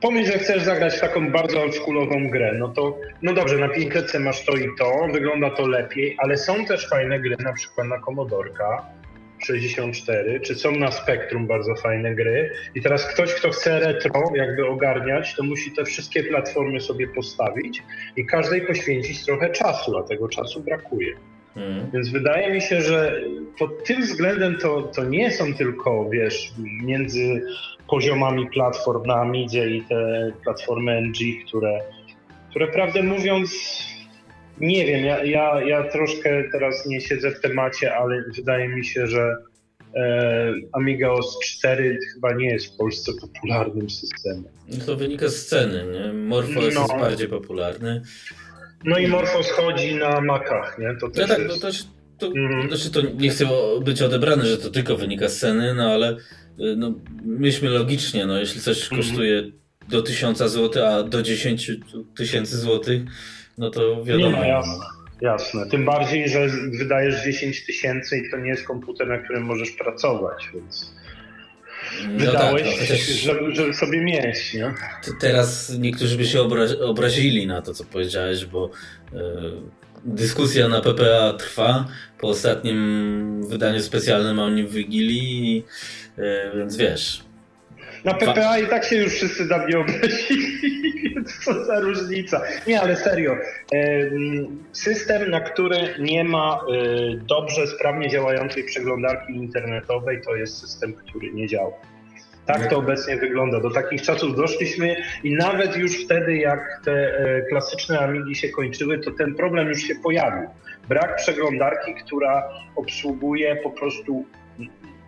pomyśl, że chcesz zagrać w taką bardzo oldschoolową grę, no to no dobrze, na Pinkerce masz to i to, wygląda to lepiej, ale są też fajne gry, na przykład na Commodorka 64, czy są na Spectrum bardzo fajne gry i teraz ktoś, kto chce retro jakby ogarniać, to musi te wszystkie platformy sobie postawić i każdej poświęcić trochę czasu, a tego czasu brakuje. Hmm. Więc wydaje mi się, że pod tym względem to, to nie są tylko, wiesz, między poziomami platform na Amidzie i te platformy NG, które, które prawdę mówiąc, nie wiem, ja, ja, ja troszkę teraz nie siedzę w temacie, ale wydaje mi się, że e, Amiga OS 4 chyba nie jest w Polsce popularnym systemem. No to wynika z ceny, nie? Morphos no. jest bardziej popularny. No i Morphos chodzi na Macach, nie? To też no tak, jest... no to, to, mhm. znaczy to nie chcę być odebrany, że to tylko wynika z ceny, no ale y, no, myślmy logicznie, no jeśli coś mhm. kosztuje do 1000 zł, a do 10 tysięcy złotych, no to wiadomo. Nie, no, jasne, jasne. Tym bardziej, że wydajesz 10 tysięcy i to nie jest komputer, na którym możesz pracować, więc no wydałeś, tak, no żeby, żeby, sobie mieć. Nie? Teraz niektórzy by się obra obrazili na to, co powiedziałeś, bo e, dyskusja na PPA trwa. Po ostatnim wydaniu specjalnym o nim Wigilii, e, więc wiesz. Na PPA i tak się już wszyscy dawniej obrazili, więc co za różnica. Nie, ale serio. System, na który nie ma e, dobrze, sprawnie działającej przeglądarki internetowej, to jest system, który nie działa. Tak to obecnie wygląda. Do takich czasów doszliśmy i nawet już wtedy, jak te e, klasyczne Amigi się kończyły, to ten problem już się pojawił. Brak przeglądarki, która obsługuje po prostu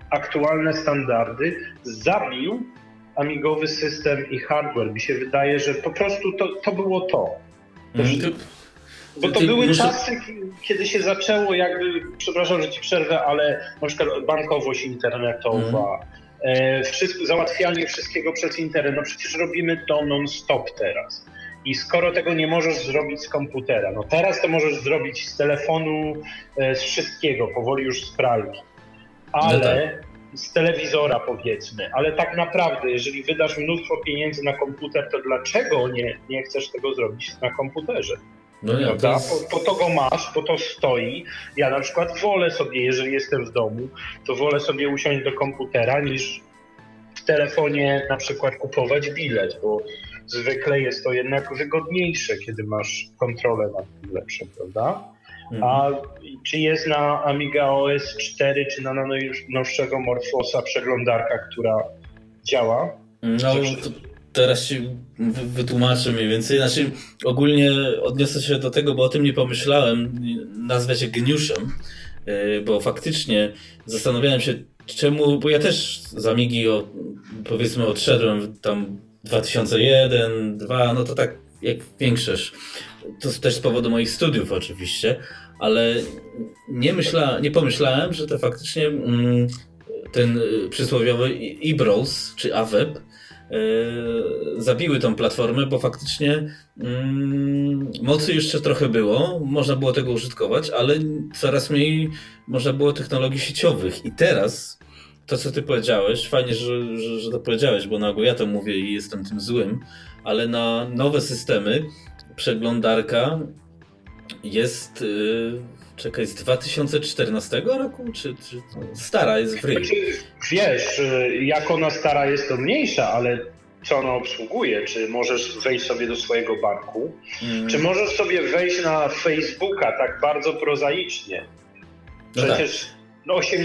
aktualne standardy, zabił amigowy system i hardware. Mi się wydaje, że po prostu to, to było to. Mhm. Bo to były czasy, kiedy się zaczęło jakby, przepraszam, że ci przerwę, ale na przykład bankowość internetowa, mm. wszystko, załatwianie wszystkiego przez internet. No przecież robimy to non-stop teraz. I skoro tego nie możesz zrobić z komputera, no teraz to możesz zrobić z telefonu, e, z wszystkiego, powoli już z pralki. Ale no tak z telewizora powiedzmy, ale tak naprawdę, jeżeli wydasz mnóstwo pieniędzy na komputer, to dlaczego nie, nie chcesz tego zrobić na komputerze? No nie, to jest... po, po, to go masz, po to stoi. Ja na przykład wolę sobie, jeżeli jestem w domu, to wolę sobie usiąść do komputera niż w telefonie na przykład kupować bilet, bo zwykle jest to jednak wygodniejsze, kiedy masz kontrolę nad tym lepszą, prawda? A mhm. czy jest na Amiga OS 4 czy na najnowszego Morphosa przeglądarka, która działa? No, teraz ci wytłumaczę mniej więcej. Znaczy, ogólnie odniosę się do tego, bo o tym nie pomyślałem, nazwę się geniuszem, y, bo faktycznie zastanawiałem się, czemu, bo ja też z Amigi o, powiedzmy odszedłem tam 2001, 2, no to tak jak większość. To też z powodu moich studiów oczywiście, ale nie, myśla, nie pomyślałem, że to faktycznie mm, ten przysłowiowy e-browse czy AWeb zabiły tą platformę, bo faktycznie mm, mocy jeszcze trochę było, można było tego użytkować, ale coraz mniej można było technologii sieciowych. I teraz to, co ty powiedziałeś, fajnie, że, że, że to powiedziałeś, bo nagle ja to mówię i jestem tym złym, ale na nowe systemy przeglądarka jest, yy, czekaj, z 2014 roku, czy, czy stara jest w ryj? Znaczy, wiesz, y, jak ona stara jest, to mniejsza, ale co ona obsługuje? Czy możesz wejść sobie do swojego banku? Hmm. Czy możesz sobie wejść na Facebooka tak bardzo prozaicznie? Przecież no tak. no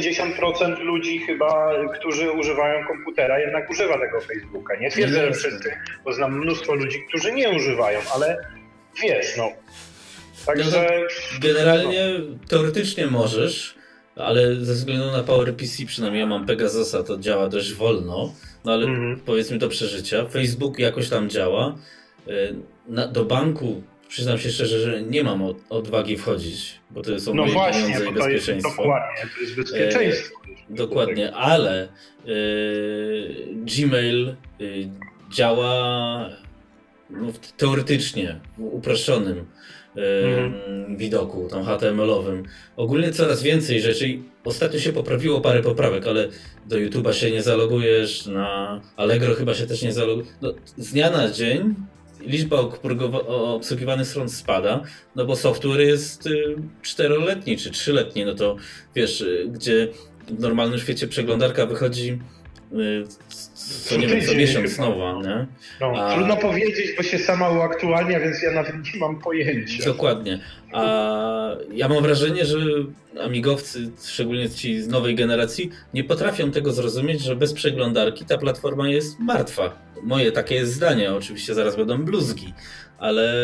80% ludzi chyba, którzy używają komputera, jednak używa tego Facebooka. Nie twierdzę, że wszyscy, bo znam mnóstwo ludzi, którzy nie używają, ale wiesz, no. Także. Generalnie teoretycznie możesz, ale ze względu na PowerPC, przynajmniej ja mam Pegasusa, to działa dość wolno, no ale mm. powiedzmy do przeżycia. Facebook jakoś tam działa. Y, na, do banku przyznam się szczerze, że nie mam odwagi wchodzić, bo to są no moje właśnie, pieniądze i bezpieczeństwo. dokładnie, to jest bezpieczeństwo. E, dokładnie, ale e, Gmail e, działa no, teoretycznie, w uproszczonym mhm. widoku, tam HTML-owym. Ogólnie coraz więcej rzeczy. Ostatnio się poprawiło parę poprawek, ale do YouTube'a się nie zalogujesz, na Allegro chyba się też nie zalogujesz. No, z dnia na dzień liczba obsługiwanych stron spada, no bo software jest y, czteroletni czy trzyletni, no to wiesz, y, gdzie w normalnym świecie przeglądarka wychodzi co nie wiem, co miesiąc nowa, nie? No, A... Trudno powiedzieć, bo się sama uaktualnia, więc ja nawet nie mam pojęcia. Dokładnie. A ja mam wrażenie, że amigowcy, szczególnie ci z nowej generacji, nie potrafią tego zrozumieć, że bez przeglądarki ta platforma jest martwa. Moje takie jest zdanie, oczywiście zaraz będą bluzgi, ale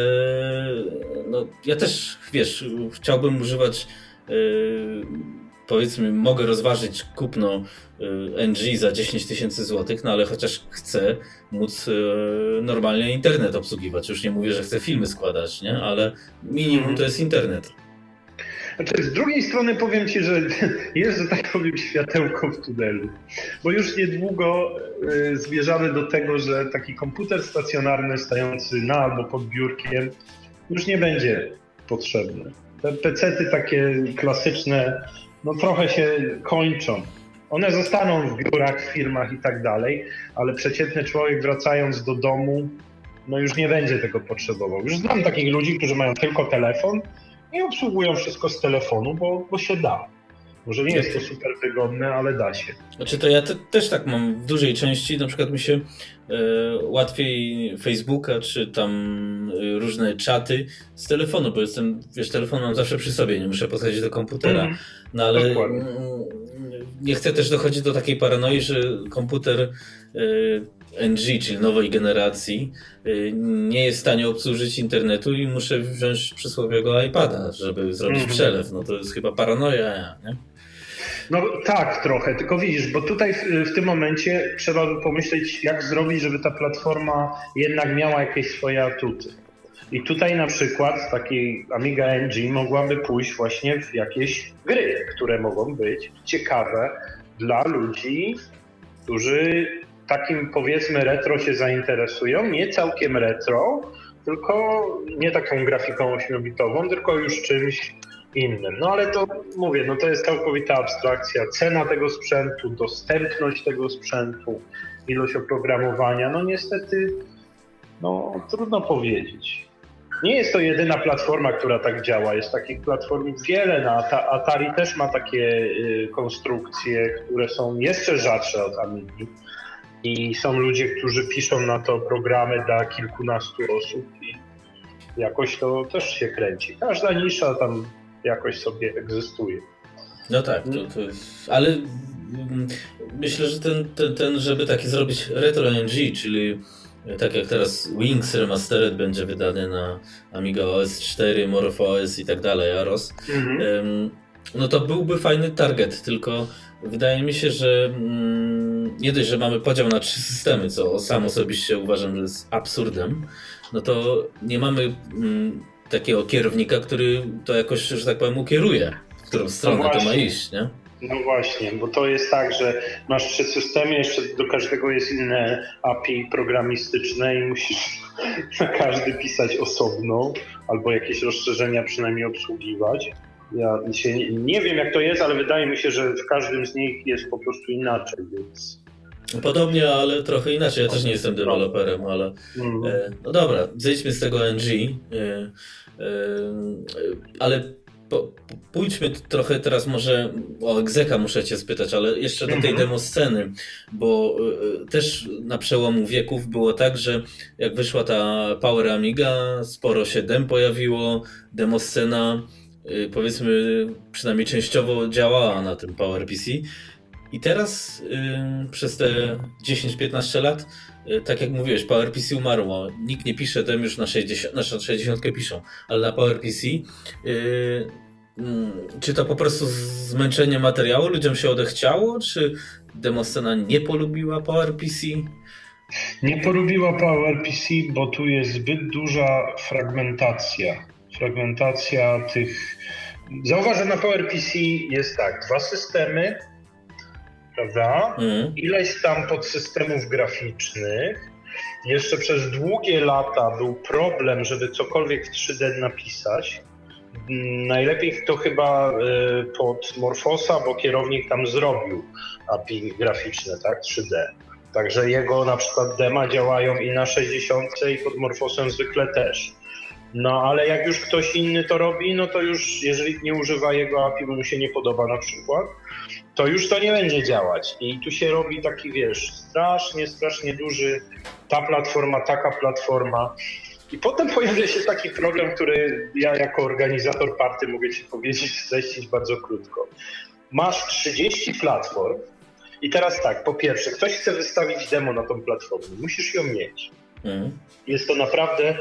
no, ja też, wiesz, chciałbym używać yy, powiedzmy, mogę rozważyć kupno y, NG za 10 tysięcy złotych, no ale chociaż chcę móc y, normalnie internet obsługiwać. Już nie mówię, że chcę filmy składać, nie? Ale minimum to jest internet. Znaczy, z drugiej strony powiem Ci, że jest, że tak powiem, światełko w tunelu. Bo już niedługo y, zmierzamy do tego, że taki komputer stacjonarny stający na albo pod biurkiem już nie będzie potrzebny. Te pecety takie klasyczne no trochę się kończą. One zostaną w biurach, firmach i tak dalej, ale przeciętny człowiek wracając do domu, no już nie będzie tego potrzebował. Już znam takich ludzi, którzy mają tylko telefon i obsługują wszystko z telefonu, bo, bo się da. Może nie jest to super wygodne, ale da się. Znaczy to ja te, też tak mam w dużej części, na przykład mi się e, łatwiej Facebooka czy tam e, różne czaty z telefonu, bo jestem, wiesz, telefon mam zawsze przy sobie, nie muszę podchodzić do komputera. Mm, no ale mm, nie chcę też dochodzić do takiej paranoi, że komputer e, NG, czyli nowej generacji, nie jest w stanie obsłużyć internetu i muszę wziąć przysłowiowego iPada, żeby zrobić mm -hmm. przelew. No to jest chyba paranoja, nie? No tak, trochę, tylko widzisz, bo tutaj w, w, tym momencie trzeba by pomyśleć, jak zrobić, żeby ta platforma jednak miała jakieś swoje atuty. I tutaj na przykład takiej Amiga NG mogłaby pójść właśnie w jakieś gry, które mogą być ciekawe dla ludzi, którzy takim powiedzmy retro się zainteresują, nie całkiem retro, tylko nie taką grafiką 8-bitową, tylko już czymś innym. No ale to mówię, no to jest całkowita abstrakcja. Cena tego sprzętu, dostępność tego sprzętu, ilość oprogramowania, no niestety, no trudno powiedzieć. Nie jest to jedyna platforma, która tak działa. Jest takich platform wiele. Na no, Atari też ma takie y, konstrukcje, które są jeszcze rzadsze od Amigi. I są ludzie, którzy piszą na to programy dla kilkunastu osób i jakoś to też się kręci. Każda nisza tam jakoś sobie egzystuje. No tak, to, to jest, ale mm, myślę, że ten, ten, ten, żeby taki zrobić retro NG, czyli tak jak teraz Wings Remastered będzie wydany na Amiga OS 4, MorphOS i tak dalej, Aros, mhm. no to byłby fajny target, tylko wydaje mi się, że mm, nie dość, że mamy podział na trzy systemy, co sam osobiście uważam, że jest absurdem, no to nie mamy mm, takiego kierownika, który to jakoś, że tak powiem, ukieruje, w którą stronę no to ma iść, nie? No właśnie, bo to jest tak, że masz trzy systemy, jeszcze do każdego jest inne API programistyczne i musisz na każdy pisać osobno albo jakieś rozszerzenia przynajmniej obsługiwać. Ja się nie, nie wiem jak to jest, ale wydaje mi się, że w każdym z nich jest po prostu inaczej, więc... Podobnie, ale trochę inaczej. Ja też nie jestem deweloperem, ale. Mm. E, no dobra, zejdźmy z tego NG. E, e, ale pójdźmy trochę teraz może o egzeka muszę cię spytać, ale jeszcze do tej mhm. demo sceny, bo też na przełomu wieków było tak, że jak wyszła ta Power Amiga, sporo się dem pojawiło, demo scena powiedzmy przynajmniej częściowo działała na tym Power PC i teraz y, przez te 10-15 lat tak jak mówiłeś, PowerPC umarło. Nikt nie pisze dem już na 60, na 60 piszą, ale na PowerPC yy, Mm, czy to po prostu zmęczenie materiału ludziom się odechciało, czy demoscena nie polubiła PowerPC? Nie polubiła PowerPC, bo tu jest zbyt duża fragmentacja. Fragmentacja tych. Zauważ, że na PowerPC jest tak, dwa systemy, prawda? Mm. Ileś tam podsystemów graficznych. Jeszcze przez długie lata był problem, żeby cokolwiek w 3D napisać Najlepiej to chyba y, pod Morfosa, bo kierownik tam zrobił API graficzne, tak, 3D. Także jego na przykład dema działają i na 60 i pod Morfosem zwykle też. No ale jak już ktoś inny to robi, no to już jeżeli nie używa jego API, bo mu się nie podoba na przykład, to już to nie będzie działać. I tu się robi taki, wiesz, strasznie, strasznie duży ta platforma, taka platforma. I potem pojawia się taki problem, który ja jako organizator party mogę Ci powiedzieć, streścić bardzo krótko. Masz 30 platform i teraz tak, po pierwsze, ktoś chce wystawić demo na tą platformę, musisz ją mieć. Mhm. Jest to naprawdę,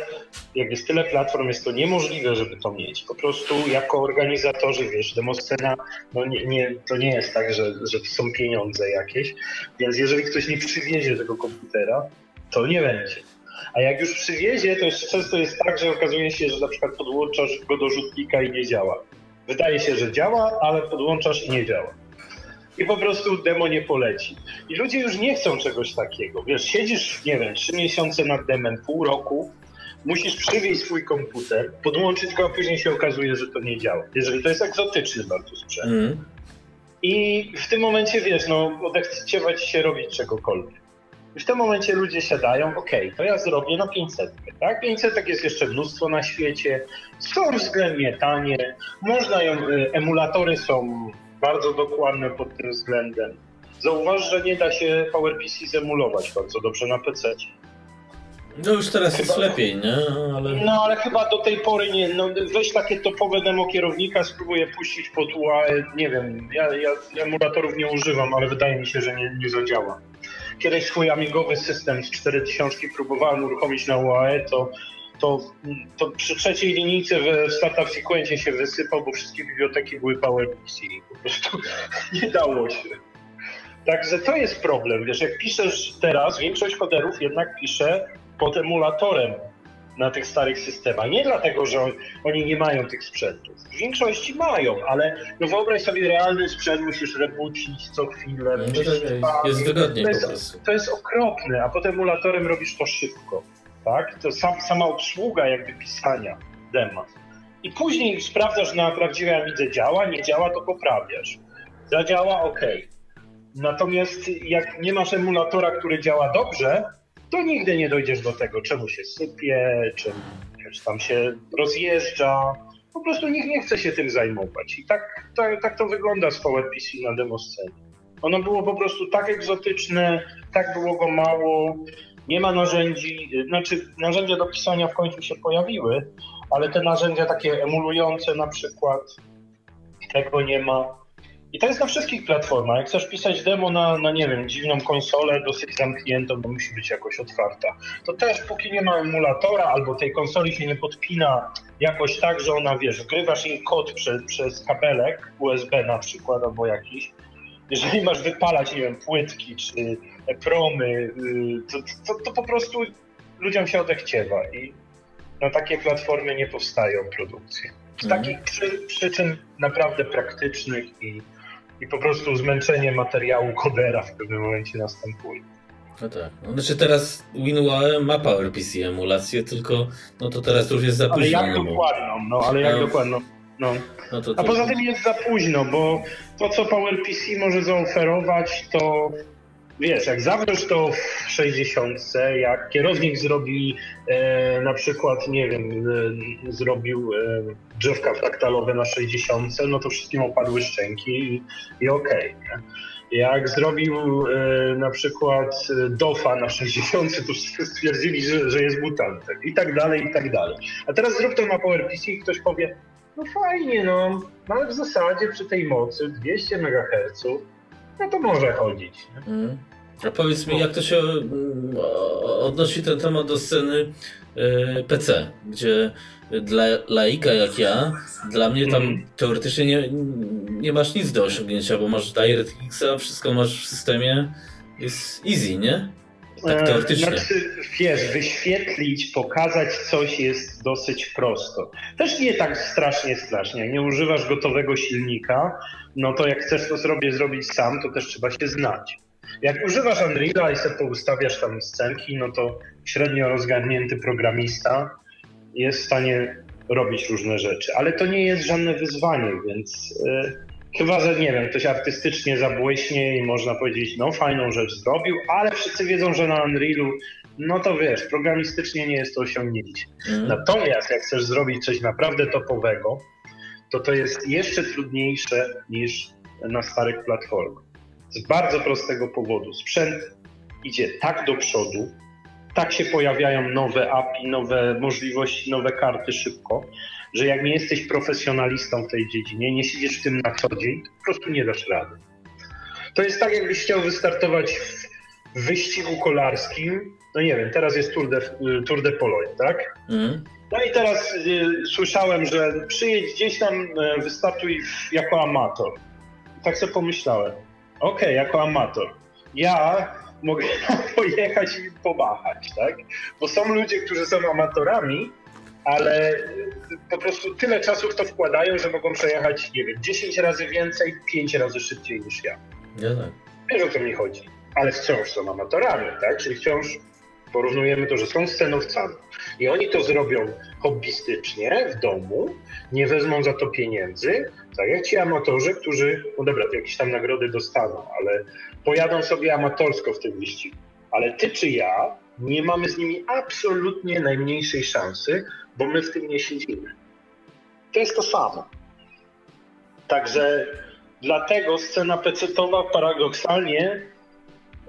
jak jest tyle platform, jest to niemożliwe, żeby to mieć. Po prostu jako organizatorzy, wiesz, demoscena, no nie, nie, to nie jest tak, że, że to są pieniądze jakieś, więc jeżeli ktoś nie przywiezie tego komputera, to nie będzie. A jak już przywiezie, to jeszcze często jest tak, że okazuje się, że na przykład podłączasz go do rzutnika i nie działa. Wydaje się, że działa, ale podłączasz i nie działa. I po prostu demo nie poleci. I ludzie już nie chcą czegoś takiego. Wiesz, siedzisz, nie wiem, trzy miesiące nad demem, pół roku, musisz przywieźć swój komputer, podłączyć go, a później się okazuje, że to nie działa. Jeżeli to jest egzotyczny bardzo sprzęt. Mm. I w tym momencie, wiesz, no, odechciewać się robić czegokolwiek. I w tym momencie ludzie siadają, ok, to ja zrobię na 500. Tak? 500 jest jeszcze mnóstwo na świecie, są względnie tanie, można ją, y, emulatory są bardzo dokładne pod tym względem. Zauważ, że nie da się PowerPC zemulować bardzo dobrze na PC. No już teraz chyba, jest lepiej, nie? Ale... No ale chyba do tej pory nie. No, weź takie topowe demo kierownika, spróbuję puścić pod UAE, nie wiem, ja, ja emulatorów nie używam, ale wydaje mi się, że nie, nie zadziała kiedyś swój amigowy system z 4000 próbowałem uruchomić na UAE, to, to, to przy trzeciej linijce w Startup Sequencie się wysypał, bo wszystkie biblioteki były PowerPC po prostu nie dało się. Także to jest problem. Wiesz, jak piszesz teraz, większość koderów jednak pisze pod emulatorem na tych starych systemach. Nie dlatego, że oni nie mają tych sprzętów. W większości mają, ale no wyobraź sobie realny sprzęt, musisz rebootić co chwilę. No, to jest wygodniej to jest, to jest okropne, a potem emulatorem robisz to szybko. Tak? To sam, sama obsługa jakby pisania dema. I później sprawdzasz na prawdziwej Amidze działa, nie działa, to poprawiasz. Zadziała, ok. Natomiast jak nie masz emulatora, który działa dobrze, to nigdy nie dojdziesz do tego, czemu się sypie, wiesz, tam się rozjeżdża. Po prostu nikt nie chce się tym zajmować. I tak, tak, tak to wygląda z PowerPC na demoscenie. Ono było po prostu tak egzotyczne, tak było go mało, nie ma narzędzi, znaczy narzędzia do pisania w końcu się pojawiły, ale te narzędzia takie emulujące na przykład, tego nie ma. I to jest na wszystkich platformach. Jak chcesz pisać demo na, na, nie wiem, dziwną konsolę, dosyć zamkniętą, to musi być jakoś otwarta. To też póki nie ma emulatora albo tej konsoli się nie podpina jakoś tak, że ona, wiesz, wgrywasz im kod przez, przez kabelek USB na przykład albo jakiś. Jeżeli masz wypalać, nie wiem, płytki czy promy, y, to, to, to po prostu ludziom się odechciewa i na takie platformy nie powstają produkcje. Z mhm. takich przy, przyczyn naprawdę praktycznych i i po prostu zmęczenie materiału kodera w pewnym momencie następuje. No tak. No, znaczy teraz WinUAE ma PowerPC emulację, tylko no to teraz już jest za późno. Ale jak no dokładną, no ale jak no, dokładną. No. no to, to... A poza tym jest za późno, bo to co PowerPC może zaoferować, to wiesz, jak zawrzesz to w 60, jak kierownik zrobi e, na przykład, nie wiem, e, zrobił e, drzewka fraktalowe na 60, no to wszystkim opadły szczęki i, i okej. Okay, jak zrobił e, na przykład e, DOFA na 60, to stwierdzili, że, że jest mutantem i tak dalej, i tak dalej. A teraz zrób to na PowerPC i ktoś powie, no fajnie, no, ale w zasadzie przy tej mocy 200 MHz, no to może chodzić. Mm. A powiedz mi, jak to się mm, odnosi ten temat do sceny e, PC, gdzie dla laika jak ja, dla mnie tam mm. teoretycznie nie, nie masz nic do osiągnięcia, bo masz DirectX, a wszystko masz w systemie, jest easy, nie? Tak e, teoretycznie. Znaczy, wiesz, wyświetlić, pokazać coś jest dosyć prosto. Też nie tak strasznie, strasznie. Jak nie używasz gotowego silnika, no to jak chcesz to sobie zrobić sam, to też trzeba się znać. Jak używasz Unreal'a i sobie ustawiasz tam scenki, no to średnio rozgarnięty programista jest w stanie robić różne rzeczy. Ale to nie jest żadne wyzwanie, więc yy, chyba, że nie wiem, ktoś artystycznie zabłyśnie i można powiedzieć, no fajną rzecz zrobił, ale wszyscy wiedzą, że na Unrealu no to wiesz, programistycznie nie jest to osiągnięcie. Mm. Natomiast jak chcesz zrobić coś naprawdę topowego, to to jest jeszcze trudniejsze niż na starych platformach. Z bardzo prostego powodu. Sprzęt idzie tak do przodu, tak się pojawiają nowe API, nowe możliwości, nowe karty szybko, że jak nie jesteś profesjonalistą w tej dziedzinie, nie siedzisz w tym na co dzień, po prostu nie dasz rady. To jest tak, jakbyś chciał wystartować w wyścigu kolarskim. No nie wiem, teraz jest Tour de, Tour de Pologne, tak? Mm. No i teraz y, słyszałem, że przyjedź gdzieś tam, y, wystartuj jako amator. I tak sobie pomyślałem, okej, okay, jako amator. Ja mogę pojechać i pomachać, tak? Bo są ludzie, którzy są amatorami, ale po prostu tyle czasu w to wkładają, że mogą przejechać, nie wiem, 10 razy więcej, 5 razy szybciej niż ja. Ja tak. Wiesz o co mi chodzi. Ale wciąż są amatorami, tak? Czyli wciąż porównujemy to, że są scenowcami. I oni to zrobią hobbystycznie w domu, nie wezmą za to pieniędzy, tak jak ci amatorzy, którzy, no dobra, to jakieś tam nagrody dostaną, ale pojadą sobie amatorsko w tym wyścigu. Ale ty czy ja nie mamy z nimi absolutnie najmniejszej szansy, bo my w tym nie siedzimy. To jest to samo. Także dlatego scena pecetowa paradoksalnie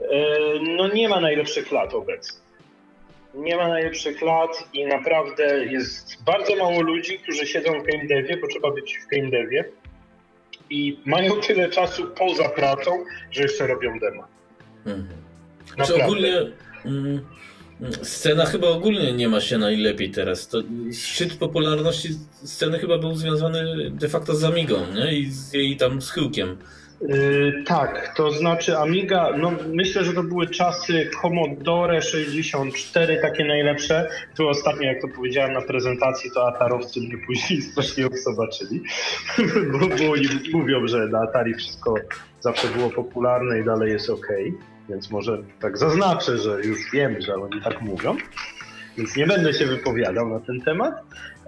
e, no nie ma najlepszych lat obecnie nie ma najlepszych lat i naprawdę jest bardzo mało ludzi, którzy siedzą w game devie, bo trzeba być w game devie i mają tyle czasu poza pracą, że jeszcze robią demo. Mhm. Czy ogólnie mm, scena chyba ogólnie nie ma się najlepiej teraz. To szczyt popularności sceny chyba był związany de facto z Amigą nie? i z jej tam schyłkiem. Yy, tak, to znaczy Amiga, no myślę, że to były czasy Commodore 64 takie najlepsze. Tu ostatnio, jak to powiedziałem na prezentacji, to Atarowcy mnie później strasznie zobaczyli, bo, bo oni mówią, że na Atari wszystko zawsze było popularne i dalej jest ok. Więc może tak zaznaczę, że już wiem, że oni tak mówią. Więc nie będę się wypowiadał na ten temat,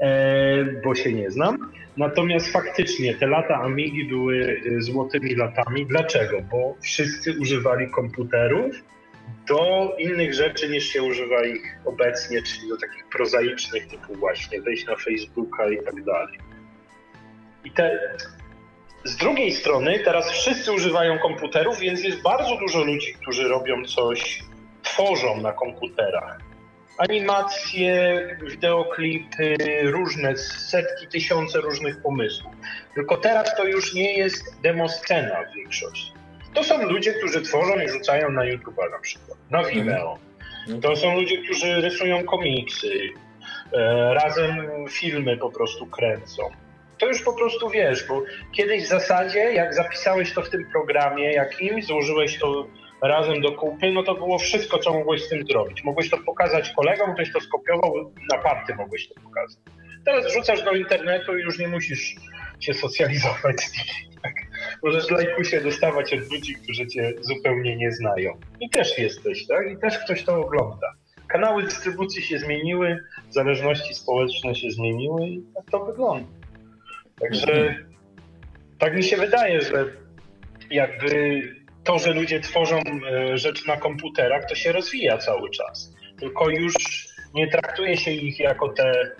e, bo się nie znam. Natomiast faktycznie te lata Amigi były e, złotymi latami. Dlaczego? Bo wszyscy używali komputerów do innych rzeczy niż się używa ich obecnie, czyli do takich prozaicznych typu właśnie wejść na Facebooka i tak dalej. I te, z drugiej strony teraz wszyscy używają komputerów, więc jest bardzo dużo ludzi, którzy robią coś, tworzą na komputerach animacje, wideoklipy, różne, setki, tysiące różnych pomysłów. Tylko teraz to już nie jest demoscena w większości. To są ludzie, którzy tworzą i rzucają na YouTube na przykład, na Vimeo. Mhm. To są ludzie, którzy rysują komiksy, e, razem filmy po prostu kręcą. To już po prostu wiesz, bo kiedyś w zasadzie, jak zapisałeś to w tym programie jakimś, złożyłeś to razem do kupy, no to było wszystko, co mogłeś z tym zrobić. Mogłeś to pokazać kolegom, ktoś to skopiował, na party mogłeś to pokazać. Teraz wrzucasz do internetu i już nie musisz się socjalizować z nimi. Tak? możesz lajkusie dostawać od ludzi, którzy cię zupełnie nie znają. I też jesteś, tak? I też ktoś to ogląda. Kanały dystrybucji się zmieniły, zależności społeczne się zmieniły i tak to wygląda. Także tak mi się wydaje, że jakby to, że ludzie tworzą e, rzeczy na komputerach, to się rozwija cały czas. Tylko już nie traktuje się ich jako te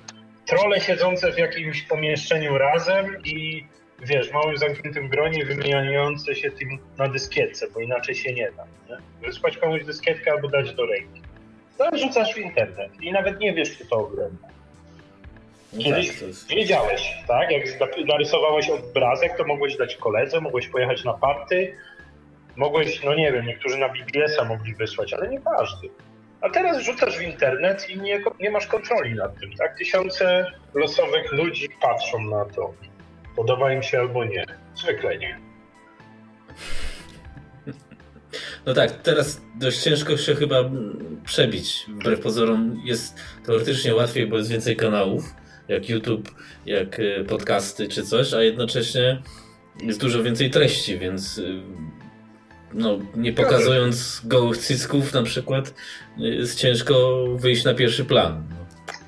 trole siedzące w jakimś pomieszczeniu razem i wiesz, w małym zamkniętym gronie wymieniające się tym na dyskietce, bo inaczej się nie da. Nie? Wysłać komuś dyskietkę albo dać do ręki. To rzucasz w internet i nawet nie wiesz, kto to ogląda. No Kiedyś tak, wiedziałeś, tak? Jak narysowałeś obrazek, to mogłeś dać koledze, mogłeś pojechać na party, mogłeś, no nie wiem, niektórzy na BBS-a mogli wysłać, ale nie każdy. A teraz rzucasz w internet i nie, nie masz kontroli nad tym, tak? Tysiące losowych ludzi patrzą na to. Podoba im się albo nie. Zwykle nie. No tak, teraz dość ciężko się chyba przebić. Wbrew pozorom jest teoretycznie łatwiej, bo jest więcej kanałów, jak YouTube, jak y, podcasty czy coś, a jednocześnie jest dużo więcej treści, więc y, no, nie pokazując gołych cycków na przykład, jest ciężko wyjść na pierwszy plan.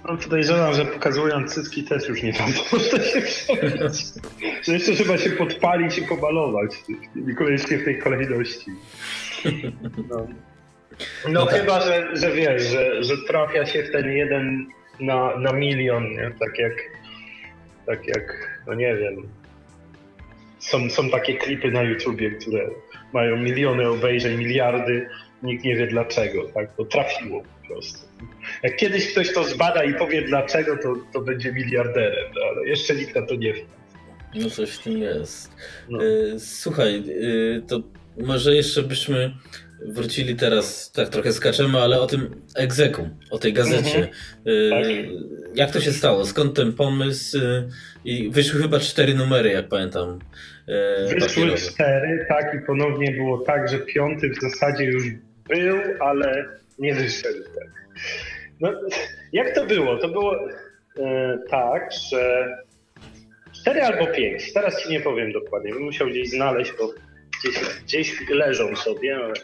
No. Podejrzewam, że pokazując cycki też już nie tam można się przebić. Że jeszcze trzeba się podpalić i pomalować. Niekoniecznie w tej kolejności. No, no, No tak. chyba, że, że wiesz, że, że trafia się w ten jeden na, na milion, nie? Tak jak, tak jak, no nie wiem. Są, są takie klipy na YouTubie, które mają miliony obejrzeń, miliardy, nikt nie wie dlaczego, tak? To trafiło po prostu. Jak kiedyś ktoś to zbada i powie dlaczego, to, to będzie miliarderem, no, ale jeszcze nikt na to nie wie. No coś w tym jest. No. Y, Słuchaj, y, to może jeszcze byśmy wrócili teraz, tak trochę skaczemy, ale o tym egzeku, o tej gazecie. Y, Tak. Jak to się stało? Skąd ten pomysł? Y, I wyszły chyba cztery numery, jak pamiętam. y, Wyszły cztery, tak, i ponownie było tak, że piąty w zasadzie już był, ale nie wyszedł. Tak. No, jak to było? To było e, tak, że cztery albo pięć, teraz ci nie powiem dokładnie, bym musiał gdzieś znaleźć, bo gdzieś, gdzieś leżą sobie, ale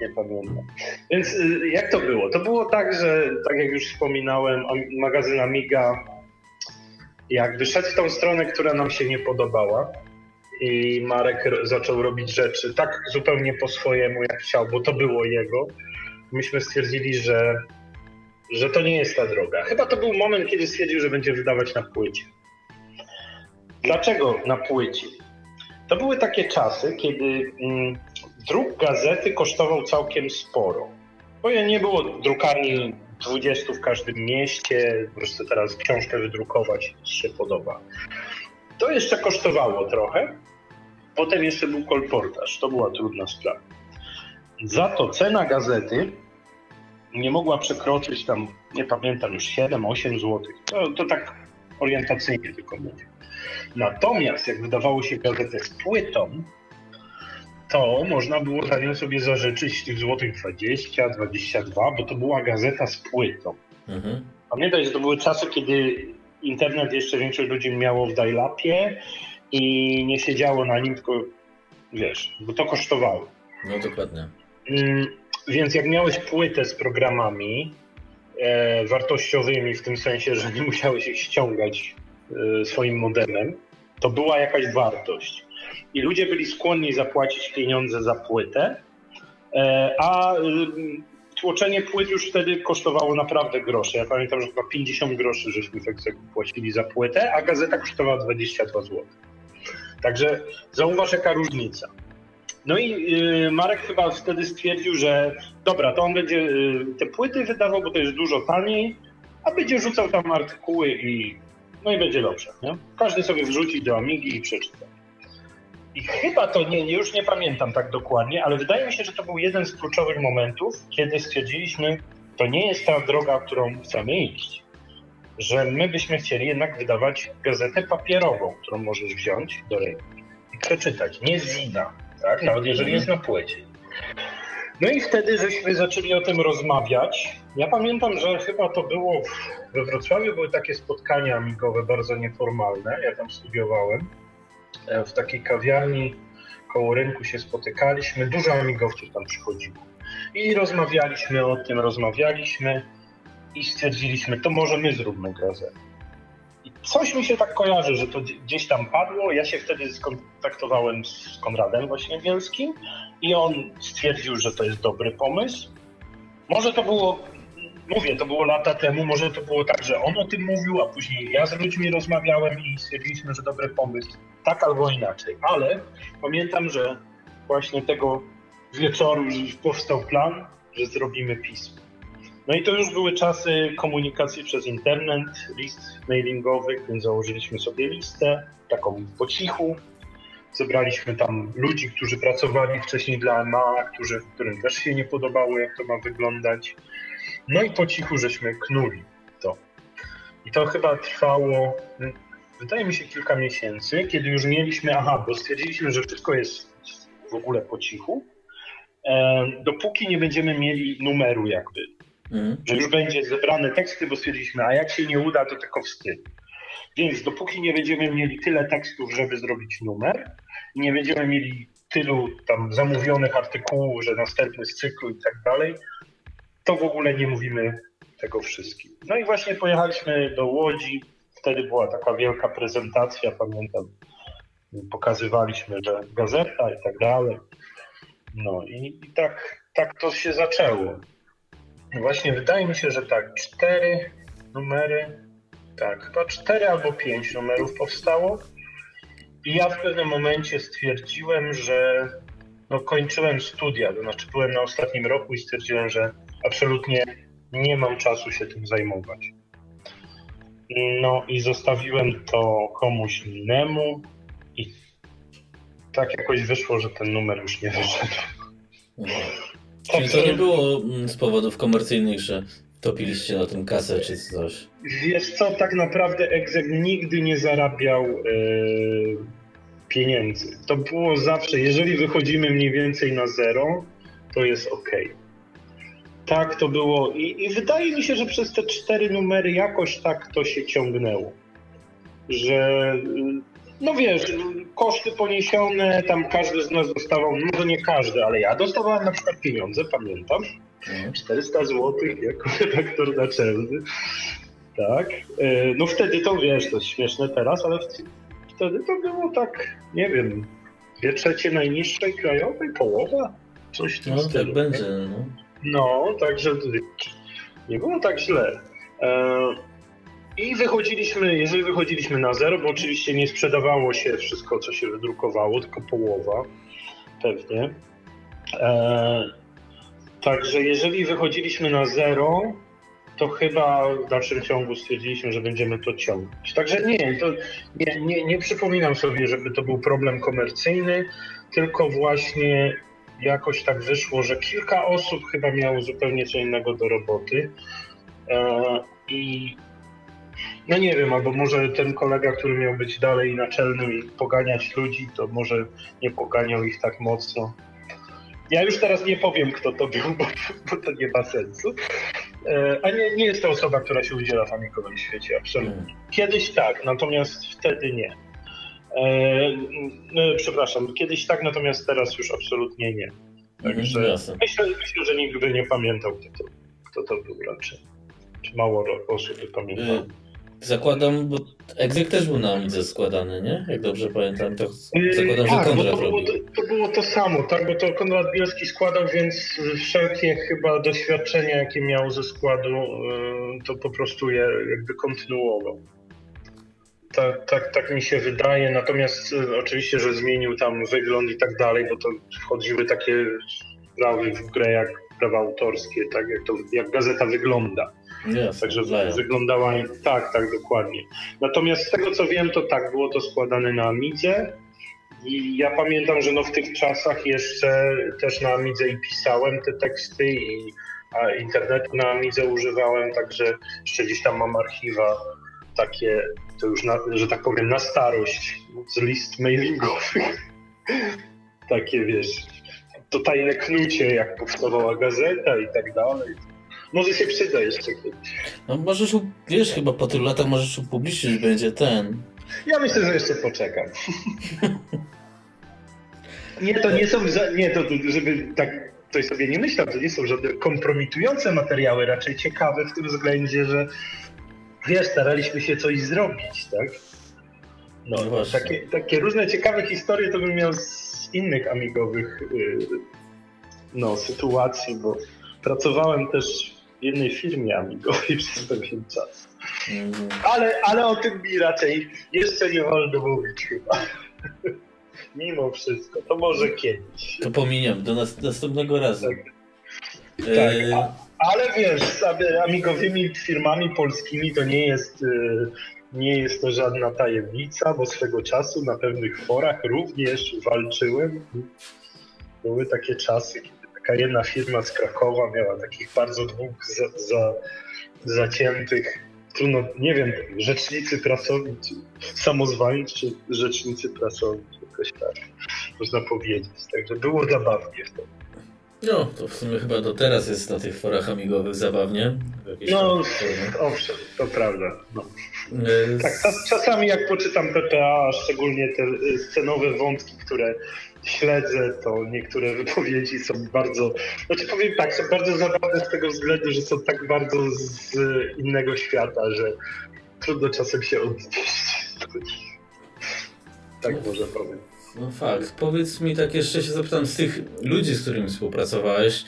nie pamiętam. Więc y, jak to było? To było tak, że tak jak już wspominałem, magazyn Amiga, jak wyszedł w tą stronę, która nam się nie podobała, i Marek zaczął robić rzeczy tak zupełnie po swojemu, jak chciał, bo to było jego. Myśmy stwierdzili, że, że to nie jest ta droga. Chyba to był moment, kiedy stwierdził, że będzie wydawać na płycie. Dlaczego na płycie? To były takie czasy, kiedy mm, druk gazety kosztował całkiem sporo. Bo nie było drukarni 20 w każdym mieście, po prostu teraz książkę wydrukować się podoba. To jeszcze kosztowało trochę. Potem jeszcze był kolportaż. To była trudna sprawa. Za to cena gazety nie mogła przekroczyć tam, nie pamiętam już, 7-8 zł. To, to tak orientacyjnie tylko mówię. Natomiast jak wydawało się gazetę z płytą, to można było za nią sobie zażyczyć tych złotych 20, 22, bo to była gazeta z płytą. Mhm. Pamiętaj, że to były czasy, kiedy internet jeszcze większość ludzi miało w dial-upie i nie siedziało na nim, tylko wiesz, bo to kosztowało. No dokładnie. Mm, Więc jak miałeś płytę z programami e, wartościowymi, w tym sensie, że nie musiałeś ich ściągać e, swoim modemem, to była jakaś wartość. I ludzie byli skłonni zapłacić pieniądze za płytę, e, a ym, tłoczenie płyt już wtedy kosztowało naprawdę grosze. Ja pamiętam, że chyba 50 groszy żeśmy płacili za płytę, a gazeta kosztowała 22 zł. Także zauważ jaka różnica. No i y, Marek chyba wtedy stwierdził, że dobra, to on będzie y, te płyty wydawał, bo to jest dużo taniej, a będzie rzucał tam artykuły i no i będzie dobrze. Nie? Każdy sobie wrzuci do Amigi i przeczyta. I chyba to nie, już nie pamiętam tak dokładnie, ale wydaje mi się, że to był jeden z kluczowych momentów, kiedy stwierdziliśmy, to nie jest ta droga, którą chcemy iść. Że my byśmy chcieli jednak wydawać gazetę papierową, którą możesz wziąć do ręki i przeczytać, nie zina, tak? Nawet jeżeli jest na płycie. No i wtedy żeśmy zaczęli o tym rozmawiać. Ja pamiętam, że chyba to było we Wrocławiu były takie spotkania amigowe bardzo nieformalne. Ja tam studiowałem. E, w takiej kawiarni koło rynku się spotykaliśmy, dużo amigowców tam przychodziło. I rozmawialiśmy o tym, rozmawialiśmy i stwierdziliśmy, to może my zróbmy gazetę. I coś mi się tak kojarzy, że to gdzieś tam padło. Ja się wtedy skontaktowałem z Konradem właśnie Bielskim i on stwierdził, że to jest dobry pomysł. Może to było, mówię, to było lata temu, może to było tak, że on o tym mówił, a później ja z ludźmi rozmawiałem i stwierdziliśmy, że dobry pomysł. Tak albo inaczej. Ale pamiętam, że właśnie tego wieczoru powstał plan, że zrobimy pismo. No i to już były czasy komunikacji przez internet, list mailingowych, więc założyliśmy sobie listę, taką po cichu. Zebraliśmy tam ludzi, którzy pracowali wcześniej dla EMA, którzy, którym też się nie podobało, jak to ma wyglądać. No i po cichu żeśmy knuli to. I to chyba trwało, wydaje mi się, kilka miesięcy, kiedy już mieliśmy, aha, bo stwierdziliśmy, że wszystko jest w ogóle po cichu, e, dopóki nie będziemy mieli numeru jakby Mhm. Że już będzie zebrane teksty, bo stwierdziliśmy, a jak się nie uda, to tylko wstyd. Więc dopóki nie będziemy mieli tyle tekstów, żeby zrobić numer, nie będziemy mieli tylu tam zamówionych artykułów, że następny z cyklu i tak dalej, to w ogóle nie mówimy tego wszystkim. No i właśnie pojechaliśmy do Łodzi. Wtedy była taka wielka prezentacja, pamiętam. Pokazywaliśmy, że gazeta i tak dalej. No i, i tak, tak to się zaczęło. Właśnie wydaje mi się, że tak, cztery numery, tak, chyba cztery albo pięć numerów powstało. I ja w pewnym momencie stwierdziłem, że no, kończyłem studia, to znaczy byłem na ostatnim roku i stwierdziłem, że absolutnie nie mam czasu się tym zajmować. No i zostawiłem to komuś innemu i tak jakoś wyszło, że ten numer już nie wyszedł. Czyli to nie było mm, z powodów komercyjnych, że topiliście na tym kasę czy coś? Wiesz co, tak naprawdę Exec nigdy nie zarabiał yy, pieniędzy. To było zawsze, jeżeli wychodzimy mniej więcej na zero, to jest ok. Tak to było I, i wydaje mi się, że przez te cztery numery jakoś tak to się ciągnęło. Że no wiesz, koszty poniesione, tam każdy z nas dostawał, no to nie każdy, ale ja dostawałem na przykład pieniądze, pamiętam, 400 mhm. zł jako redaktor naczelny, tak. E, no wtedy to wiesz, to jest śmieszne teraz, ale wtedy to było tak, nie wiem, dwie trzecie najniższej krajowej, połowa, coś w tym no, stylu. tak będzie, no. No, także nie było tak źle. E, i wychodziliśmy, jeżeli wychodziliśmy na zero, bo oczywiście nie sprzedawało się wszystko, co się wydrukowało, tylko połowa pewnie. E, także jeżeli wychodziliśmy na zero, to chyba w dalszym ciągu stwierdziliśmy, że będziemy to ciągnąć. Także nie, to nie, nie, nie przypominam sobie, żeby to był problem komercyjny, tylko właśnie jakoś tak wyszło, że kilka osób chyba miało zupełnie co innego do roboty. E, I no nie wiem, albo może ten kolega, który miał być dalej naczelnym i poganiać ludzi, to może nie poganiał ich tak mocno. Ja już teraz nie powiem, kto to był, bo, bo to nie ma sensu. E, a nie, nie jest to osoba, która się udziela w amigowym świecie, absolutnie. Kiedyś tak, natomiast wtedy nie. E, no, przepraszam, kiedyś tak, natomiast teraz już absolutnie nie. Także mhm, myślę, myślę, że nikt by nie pamiętał, kto to, kto to był raczej. Czy mało osób by pamiętało. Y, Zakładam, bo Exec też był na Amidze składany, nie? Jak dobrze pamiętam, to zakładam, że tak, Konrad to było, to, to, było to samo, tak? Bo to Konrad Bielski składał, więc wszelkie chyba doświadczenia, jakie miał ze składu, y, to po prostu je jakby kontynuował. Tak, tak, tak mi się wydaje, natomiast y, oczywiście, że zmienił tam wygląd i tak dalej, bo to wchodziły takie sprawy w grę jak prawa autorskie, tak jak, to, jak gazeta wygląda. Yes, Także wyglądała tak, tak, dokładnie. Natomiast z tego co wiem, to tak, było to składane na Amidze. I ja pamiętam, że no w tych czasach jeszcze też na Amidze i pisałem te teksty i a internetu na Amidze używałem, także jeszcze gdzieś tam mam archiwa takie, to już, na, że tak powiem, na starość z list mailingowych. takie, wiesz, to tajne knucie, jak powstawała gazeta i tak dalej. Może się przyda jeszcze kiedyś. No możesz, wiesz, chyba po tylu latach możesz upublicznić, będzie ten Ja myślę, że jeszcze poczekam. Nie, to nie są, nie, to żeby tak ktoś sobie nie myślał, to nie są żadne kompromitujące materiały, raczej ciekawe w tym względzie, że wiesz, staraliśmy się coś zrobić, tak? No, no takie, takie różne ciekawe historie to bym miał z innych amigowych yy, no, sytuacji, bo pracowałem też w jednej firmie amigowej przez pewien czas. Mm. Ale, ale o tym mi raczej jeszcze nie wolno mówić chyba. Mimo wszystko, to może kiedyś. To pominiemy, do nas, następnego razu. Tak, tak a, ale wiesz, z amigowymi firmami polskimi to nie jest, y, nie jest to żadna tajemnica, bo swego czasu na pewnych forach również walczyłem. Były takie czasy, kiedy taka jedna firma z Krakowa miała takich bardzo dwóch za, za, zaciętych, trudno, nie wiem, rzecznicy prasowi, czy czy rzecznicy prasowi, jakoś tak można powiedzieć. Także było zabawnie wtedy. No, to w sumie chyba do teraz jest na tych forach amigowych zabawnie. No, owszem, to prawda. No. Y, tak, czasami jak poczytam PPA, szczególnie te y, scenowe wątki, które śledzę, to niektóre wypowiedzi są bardzo, znaczy powiem tak, są bardzo zabawne z tego względu, że są tak bardzo z innego świata, że trudno czasem się odnieść. Tak może powiem. No fakt. Powiedz mi tak jeszcze się zapytam z tych ludzi, z którymi współpracowałeś,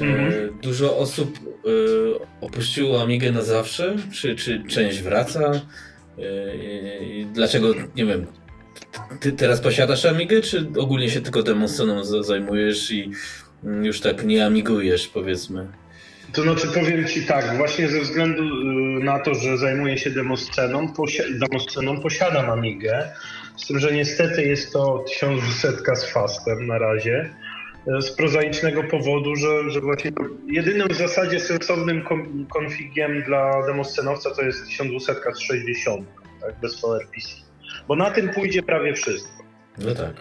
mm -hmm. dużo osób e, opuściło Amigę na zawsze? Czy, czy część wraca? E, dlaczego, nie wiem, ty teraz posiadasz Amigę, czy ogólnie się tylko demonsceną zajmujesz i już tak nie amigujesz, powiedzmy? To znaczy powiem Ci tak, właśnie ze względu na to, że zajmuję się demosceną, posi- demosceną posiadam Amigę, z tym, że niestety jest to 1200 z fastem na razie. E, z prozaicznego powodu, że, że właśnie jedynym w zasadzie sensownym konfigiem dla demoscenowca to jest 1200 z 60, tak, bez PowerPC. Bo na tym pójdzie prawie wszystko. No tak.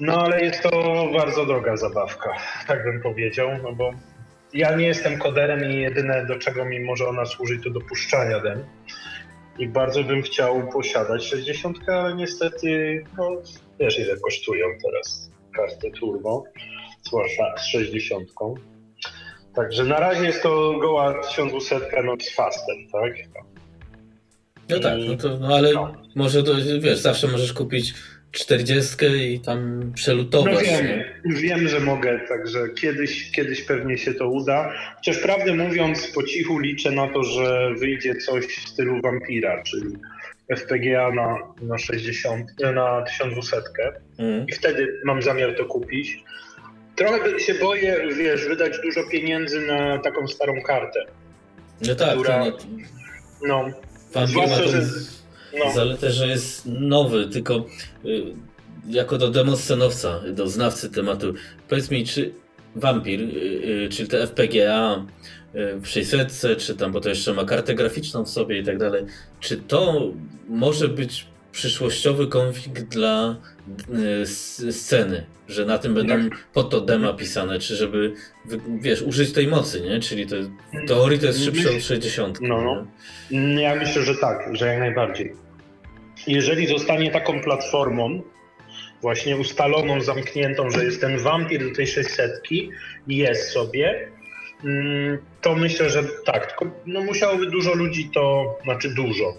No ale jest to bardzo droga zabawka, tak bym powiedział, no bo ja nie jestem koderem i jedyne do czego mi może ona służyć to dopuszczania dem i bardzo bym chciał posiadać 60, ale niestety, no, wiesz ile kosztują teraz karty turbo, zwłaszcza z 60. Także na razie jest to goła 1200 no, z fastem, tak? No tak, no to, no ale no. może to, wiesz, zawsze możesz kupić czterdziestkę i tam przelutować. No wiem, wiem, że mogę, także kiedyś, kiedyś pewnie się to uda. Chociaż prawdę mówiąc, po cichu liczę na to, że wyjdzie coś w stylu Vampira, czyli FPGA na, na 60, na 1200 mm. i wtedy mam zamiar to kupić. Trochę się boję, wiesz, wydać dużo pieniędzy na taką starą kartę. No tak, która, to, no, no zwłaszcza, że no. Zaletę, że jest nowy, tylko y, jako do demoscenowca, do znawcy tematu, powiedz mi, czy Vampir, y, y, czyli te FPGA w 600, czy tam, bo to jeszcze ma kartę graficzną w sobie i tak dalej, czy to może być przyszłościowy konfig dla sceny, że na tym będą po to dema pisane, czy żeby, wiesz, użyć tej mocy, nie? Czyli to, w teorii to jest szybsze od 60. No, no. Ja myślę, że tak, że jak najbardziej jeżeli zostanie taką platformą, właśnie ustaloną, zamkniętą, że jest ten wampir do tej 600 jest sobie, mm, to myślę, że tak, tylko no musiałoby dużo ludzi to, znaczy dużo,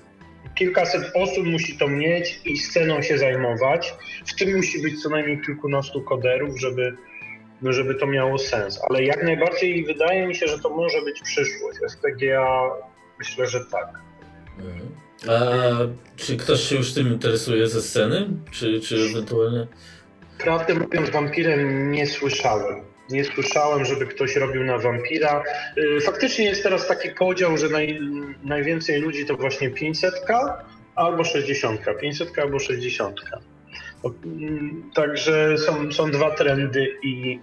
kilkaset osób musi to mieć i sceną się zajmować. W tym musi być co najmniej kilkunastu koderów, żeby, żeby to miało sens. Ale jak najbardziej wydaje mi się, że to może być przyszłość. FPGA myślę, że tak. Mhm. A czy ktoś się już tym interesuje ze sceny? Czy, czy ewentualnie? Prawdę mówiąc, wampirem nie słyszałem. Nie słyszałem, żeby ktoś robił na wampira. Y, faktycznie jest teraz taki podział, że naj, najwięcej ludzi to właśnie 500 albo 60. 500 albo 60. Mm, także są, są dwa trendy i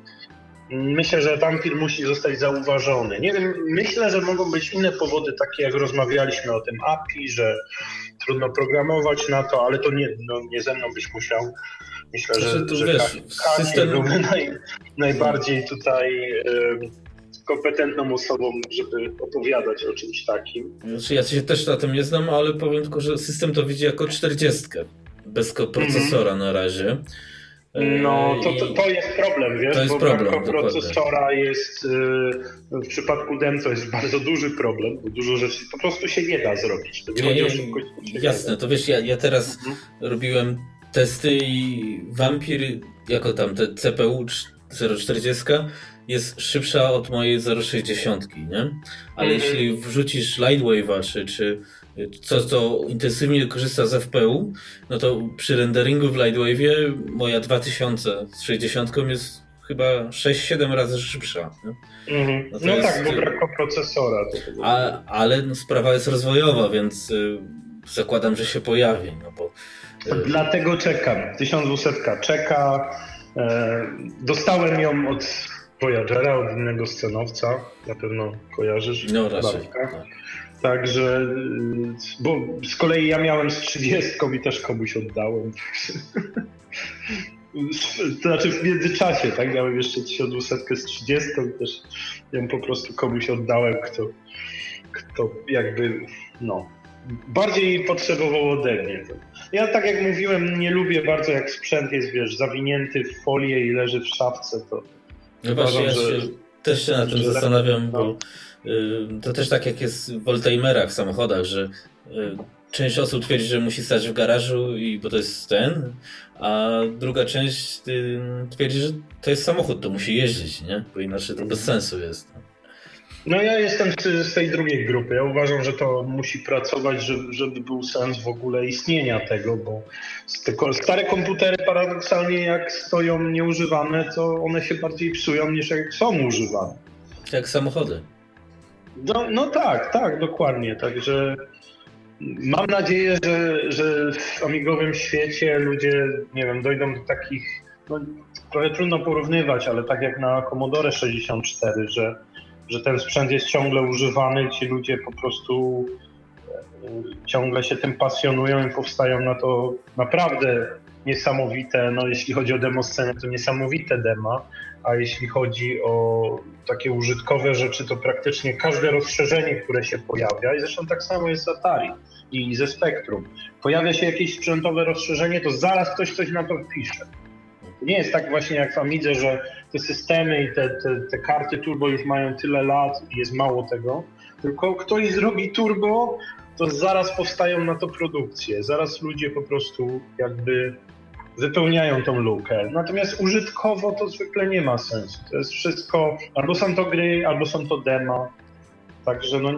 Myślę, że wampir musi zostać zauważony. Nie wiem, myślę, że mogą być inne powody, takie jak rozmawialiśmy o tym API, że trudno programować na to, ale to nie, no, nie ze mną byś musiał. Myślę, że, znaczy, że wiesz, system... byłby naj, najbardziej tutaj kompetentną osobą, żeby opowiadać o czymś takim. Znaczy, ja się też na tym nie znam, ale powiem tylko, że system to widzi jako 40 bez procesora mm -hmm. na razie. No, to, to, to, jest problem, wiesz, to jest bo problem, procesora jest yy, w przypadku DEM to jest bardzo duży problem, bo dużo rzeczy po prostu się nie da zrobić. To nie, nie, nie jasne, to wiesz, ja, ja teraz mhm. robiłem testy i Vampir jako tam te CPU 040 jest szybsza od mojej 060, nie? Ale mhm. jeśli wrzucisz Lightwave'a czy, czy co, co intensywnie korzysta z FPU, no to przy renderingu w Lightwave'ie moja 2000 z 60 jest chyba 6-7 razy szybsza. Mhm. No, no tak, bo brak procesora. A, ale no, sprawa jest rozwojowa, więc y, zakładam, że się pojawi. No bo, y... Dlatego czekam. 1200 czeka. E, dostałem ją od Voyagera, od innego scenowca. Na pewno kojarzysz. No raczej. Tak. Także, bo z kolei ja miałem z 30 i też komuś oddałem. To znaczy w międzyczasie, tak? Miałem jeszcze 1200 z 30 i też ją po prostu komuś oddałem, kto, kto jakby, no, bardziej potrzebował ode mnie. Ja tak jak mówiłem, nie lubię bardzo jak sprzęt jest, wiesz, zawinięty w folię i leży w szafce, to no właśnie, ja się, też się na tym zastanawiam, bo no. To też tak jak jest w oldtimerach w samochodach, że y, część osób twierdzi, że musi stać w garażu i bo to jest ten, a druga część y, twierdzi, że to jest samochód, to musi jeździć, nie? Bo inaczej to bez sensu jest. No ja jestem z tej drugiej grupy. Ja uważam, że to musi pracować, żeby, żeby był sens w ogóle istnienia tego, bo stare komputery paradoksalnie jak stoją nieużywane, to one się bardziej psują niż jak są używane. Jak samochody. No, no tak, tak, dokładnie. Także mam nadzieję, że, że w amigowym świecie ludzie, nie wiem, dojdą do takich, no trochę trudno porównywać, ale tak jak na Commodore 64, że, że ten sprzęt jest ciągle używany, ci ludzie po prostu e, ciągle się tym pasjonują i powstają na to naprawdę niesamowite, no jeśli chodzi o demo scenę, to niesamowite dema, a jeśli chodzi o takie użytkowe rzeczy, to praktycznie każde rozszerzenie, które się pojawia, i zresztą tak samo jest z Atari i ze Spectrum, pojawia się jakieś sprzętowe rozszerzenie, to zaraz ktoś coś na to wpisze. To nie jest tak właśnie jak w Amidze, że te systemy i te, te, te karty turbo już mają tyle lat i jest mało tego, tylko ktoś zrobi turbo, to zaraz powstają na to produkcje. Zaraz ludzie po prostu jakby wypełniają tą lukę. Natomiast użytkowo to zwykle nie ma sensu. To jest wszystko, albo są to gry, albo są to dema. Także no,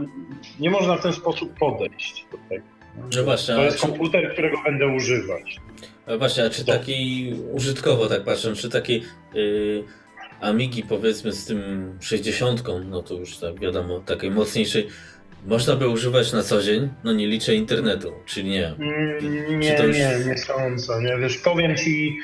nie można w ten sposób podejść do tego. No właśnie, to jest czy... komputer, którego będę używać. No właśnie, a czy to... taki użytkowo tak patrzę, czy taki yy, Amigi powiedzmy z tym 60, no to już tak wiadomo, takiej mocniejszej, można by używać na co dzień? No nie liczę internetu, czy nie? Mm, nie, już... nie, nie sądzę. Nie? Wiesz, powiem Ci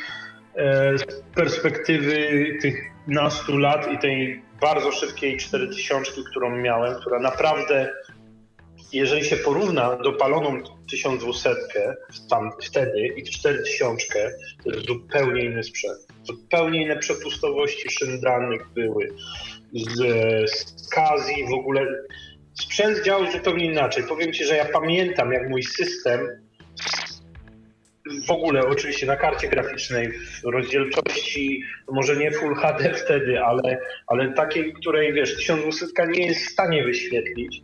e, z perspektywy tych nastu lat i tej bardzo szybkiej 4000, którą miałem, która naprawdę, jeżeli się porówna do paloną 1200 tam wtedy i 4000, to jest zupełnie inny sprzęt. Zupełnie inne przepustowości szyn były. Z, z Kazji w ogóle sprzęt działał zupełnie inaczej. Powiem Ci, że ja pamiętam, jak mój system w ogóle oczywiście na karcie graficznej w rozdzielczości, może nie Full HD wtedy, ale, ale takiej, której wiesz, 1200 nie jest w stanie wyświetlić.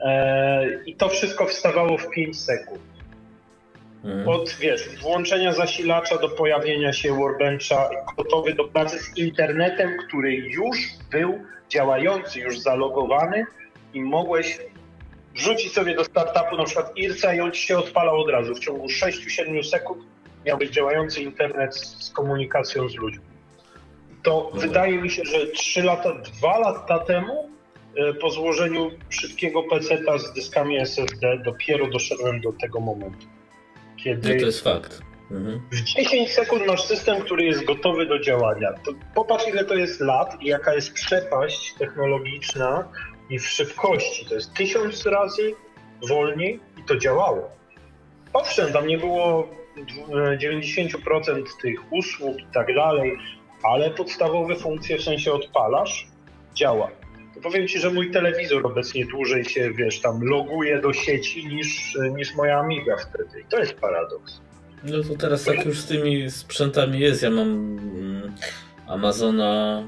E, I to wszystko wstawało w 5 sekund. Mhm. Od wiesz, włączenia zasilacza do pojawienia się Warbencha gotowy do pracy z internetem, który już był działający, już zalogowany, i mogłeś wrzucić sobie do startupu na przykład IRCA i on ci się odpalał od razu. W ciągu 6-7 sekund miałbyś działający internet z komunikacją z ludźmi. To no wydaje mi się, że 3 lata, 2 lata temu e, po złożeniu szybkiego PC-a z dyskami SSD dopiero doszedłem do tego momentu. Kiedy no to jest fakt. Mhm. W 10 sekund masz system, który jest gotowy do działania. To popatrz, ile to jest lat i jaka jest przepaść technologiczna i w szybkości. To jest tysiąc razy wolniej i to działało. Owszem, tam nie było 90% tych usług i tak dalej, ale podstawowe funkcje, w sensie odpalasz, działa. to powiem ci, że mój telewizor obecnie dłużej się, wiesz, tam loguje do sieci niż, niż moja Amiga wtedy. I to jest paradoks. No to teraz tak już z tymi sprzętami jest. Ja mam mm, Amazona.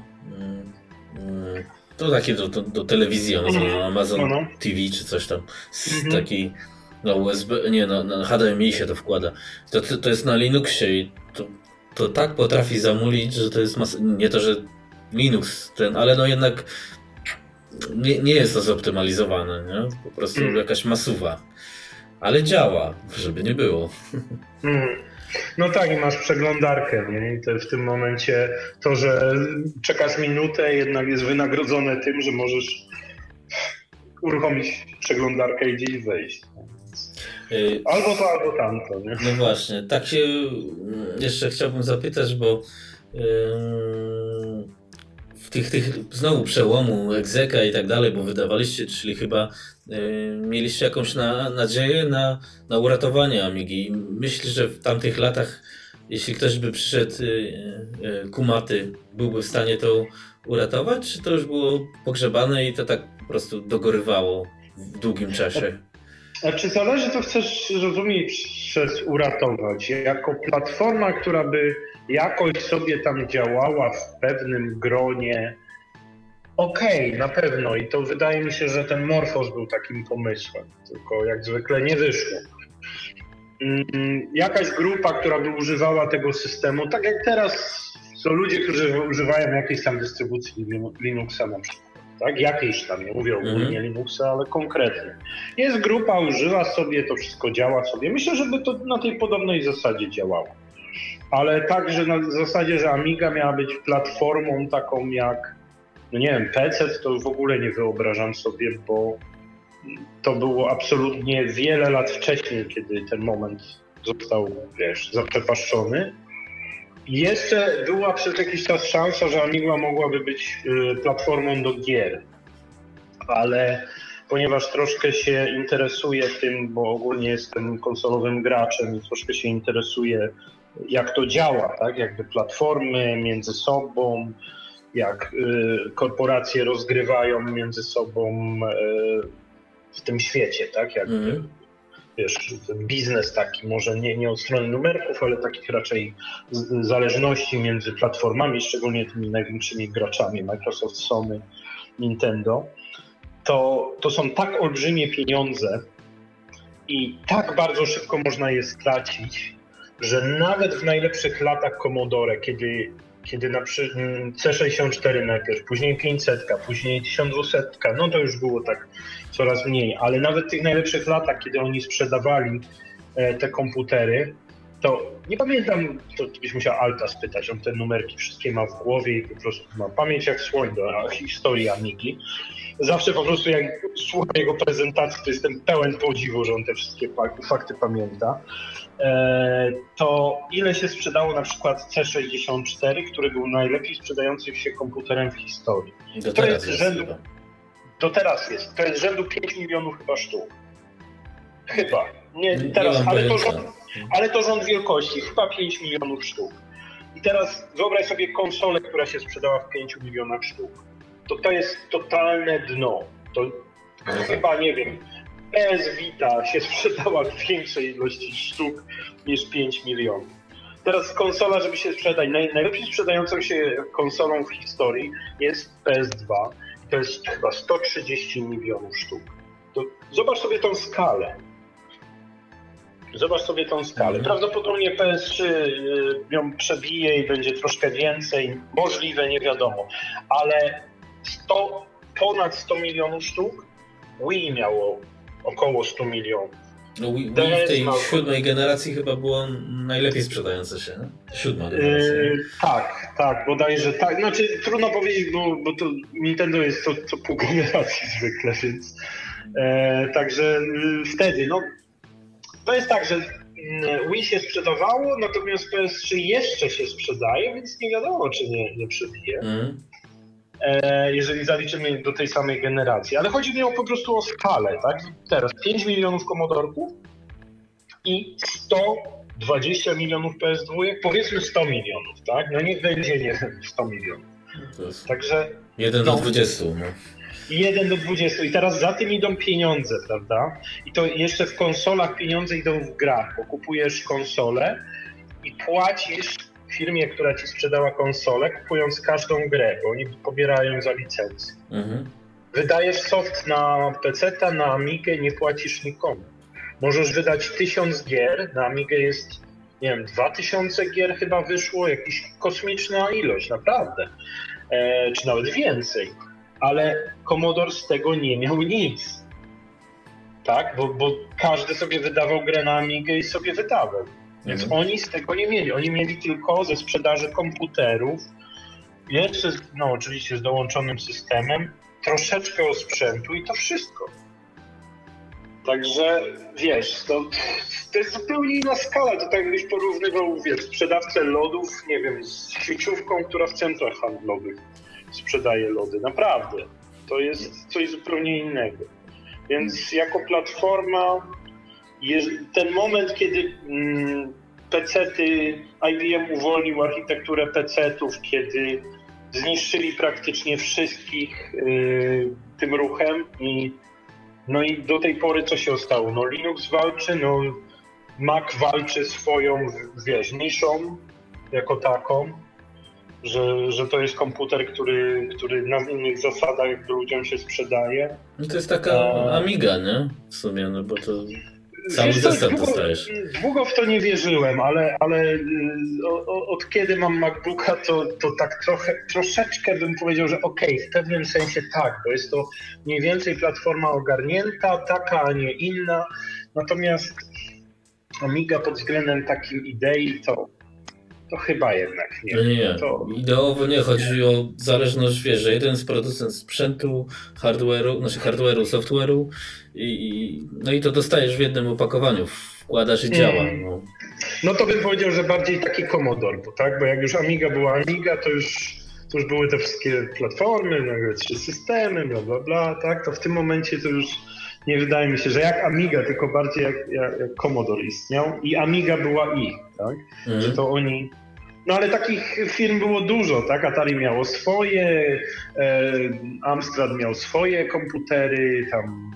To takie do, do, do telewizji, mm. Amazon no, no. TV czy coś tam. Z mm -hmm. takiej na USB, nie, na, na HDMI się to wkłada. To, to, to jest na Linuxie i to, to tak potrafi zamulić, że to jest mas... nie to, że Linux ten, ale no jednak nie, nie jest to zoptymalizowane, nie? Po prostu mm. jakaś masuwa. Ale działa, żeby nie było. Mm. No tak, i masz przeglądarkę, nie? I to w tym momencie to, że czekasz minutę, jednak jest wynagrodzone tym, że możesz uruchomić przeglądarkę i gdzieś wejść. Y, albo to, albo tamto, nie? No właśnie, tak się jeszcze chciałbym zapytać, bo w tych, tych znowu przełomu, egzeka i tak dalej, bo wydawaliście, czyli chyba mieliście jakąś na, nadzieję na, na uratowanie Amigi. Myślę, że w tamtych latach, jeśli ktoś by przyszedł y, y, kumaty, byłby w stanie to uratować, czy to już było pogrzebane i to tak po prostu dogorywało w długim czasie? A czy zależy, co chcesz rozumieć przez uratować? Jako platforma, która by jakoś sobie tam działała w pewnym gronie, okej, okay, na pewno. I to wydaje mi się, że ten Morphos był takim pomysłem, tylko jak zwykle nie wyszło. Mm, jakaś grupa, która by używała tego systemu, tak jak teraz są ludzie, którzy używają jakiejś tam dystrybucji Linuxa na przykład tak? Jakiejś tam, nie mówię ogólnie mm. Linuxa, ale konkretnie. Jest grupa, używa sobie, to wszystko działa sobie. Myślę, żeby to na tej podobnej zasadzie działało. Ale także na zasadzie, że Amiga miała być platformą taką jak, no nie wiem, PC, to w ogóle nie wyobrażam sobie, bo to było absolutnie wiele lat wcześniej, kiedy ten moment został, wiesz, zaprzepaszczony. Jeszcze była przez jakiś czas szansa, że Amiga mogłaby być y, platformą do gier, ale ponieważ troszkę się interesuję tym, bo ogólnie jestem konsolowym graczem i troszkę się interesuję, jak to działa, tak? Jakby platformy między sobą, jak y, korporacje rozgrywają między sobą y, w tym świecie, tak? Jakby mm wiesz, biznes taki, może nie, nie od strony numerków, ale takich raczej zależności między platformami, szczególnie tymi największymi graczami, Microsoft, Sony, Nintendo, to, to są tak olbrzymie pieniądze i tak bardzo szybko można je stracić, że nawet w najlepszych latach Commodore, kiedy, kiedy na przykład C64 najpierw, później 500, później 1200, no to już było tak coraz mniej, ale nawet w tych najlepszych latach, kiedy oni sprzedawali e, te komputery, to nie pamiętam, to byś musiał Alta spytać, on te numerki wszystkie ma w głowie i po prostu ma pamięć jak słoń do historii Amigi. Zawsze po prostu jak słucham jego prezentacji, to jestem pełen podziwu, że on te wszystkie fakty pamięta. E, to ile się sprzedało na przykład C64, który był najlepiej sprzedającym się komputerem w historii. Do to jest rzędu, to teraz jest. To jest rzędu 5 milionów chyba sztuk. Chyba. Nie, teraz, ale, to rząd, ale to rząd wielkości. Chyba 5 milionów sztuk. I teraz wyobraź sobie konsolę, która się sprzedała w 5 milionach sztuk. To to jest totalne dno. To no chyba, nie wiem, PS Vita się sprzedała w większej ilości sztuk niż 5 milionów. Teraz konsola, żeby się sprzedać, naj, najlepiej sprzedającą się konsolą w historii jest PS2 to jest chyba 130 milionów sztuk. To zobacz sobie tą skalę. Zobacz sobie tą skalę. Mhm. Prawdopodobnie PS3 y, ją przebije i będzie troszkę więcej. Możliwe, nie wiadomo. Ale 100, ponad 100 milionów sztuk Wii miało około 100 milionów. No Wii, Wii w tej siódmej generacji chyba było najlepiej sprzedające się? Siódma generacja. Yy, tak, tak, bodajże tak. Znaczy trudno powiedzieć, bo, bo to Nintendo jest co, co pół generacji zwykle, więc e, także y, wtedy, no to jest tak, że mm, Wii się sprzedawało, natomiast PS3 jeszcze się sprzedaje, więc nie wiadomo, czy nie, nie przebije. Mm. E, jeżeli zaliczymy do tej samej generacji. Ale chodzi mi o po prostu o skalę, tak? Teraz 5 milionów komodorków i 120 milionów PS2, powiedzmy 100 milionów, tak? No niech będzie nie 100 milionów. Także... Jeden do 20. No. 1 do 20. I teraz za tym idą pieniądze, prawda? I to jeszcze w konsolach pieniądze idą w grach, bo kupujesz konsolę i płacisz firmie, która ci sprzedała konsolę, kupując każdą grę, bo oni pobierają za licencję. Mhm. Wydajesz soft na PC, na Amigę, nie płacisz nikomu. Możesz wydać tysiąc gier, na Amigę jest, nie wiem, dwa tysiące gier chyba wyszło, jakaś kosmiczna ilość, naprawdę. E, czy nawet więcej. Ale Commodore z tego nie miał nic. Tak? Bo, bo każdy sobie wydawał grę na Amigę i sobie wydawał. Więc mhm. oni z tego nie mieli. Oni mieli tylko ze sprzedaży komputerów, jeszcze, no oczywiście z dołączonym systemem, troszeczkę sprzętu i to wszystko. Także wiesz, to, to jest zupełnie inna skala. To tak jakbyś porównywał, wiesz, sprzedawcę lodów, nie wiem, z sieciówką, która w centrach handlowych sprzedaje lody. Naprawdę. To jest coś zupełnie innego. Więc jako platforma, ten moment, kiedy mm, PC-ty, IBM uwolnił architekturę PC-ów, kiedy zniszczyli praktycznie wszystkich yy, tym ruchem i no i do tej pory co się stało? No Linux walczy, no Mac walczy swoją, wiesz, niszą jako taką, że, że to jest komputer, który, który na innych zasadach ludziom się sprzedaje. No to jest taka. Amiga, nie? W sumie, no bo to Cały zestaw długo, dostajesz. Długo w to nie wierzyłem, ale, ale y, od kiedy mam MacBooka, to, to tak trochę, troszeczkę bym powiedział, że okej, okay, w pewnym sensie tak, bo jest to mniej więcej platforma ogarnięta, taka, a nie inna. Natomiast Amiga pod względem takim idei to to chyba jednak nie. No nie, to... ideowo nie. Chodzi o zależność, wiesz, że jeden jest producent sprzętu, hardware'u, znaczy hardware'u, software'u i, no i to dostajesz w jednym opakowaniu, wkładasz i działa. Mm. No. no to bym powiedział, że bardziej taki Commodore, bo, tak? bo jak już Amiga była Amiga, to już, to już były te wszystkie platformy, nagle trzy systemy, bla bla bla, tak? To w tym momencie to już nie wydaje mi się, że jak Amiga, tylko bardziej jak, jak, jak Commodore istniał i Amiga była ich, tak? Mm. Że to oni no ale takich firm było dużo, tak? Atari miało swoje, e, Amstrad miał swoje komputery, tam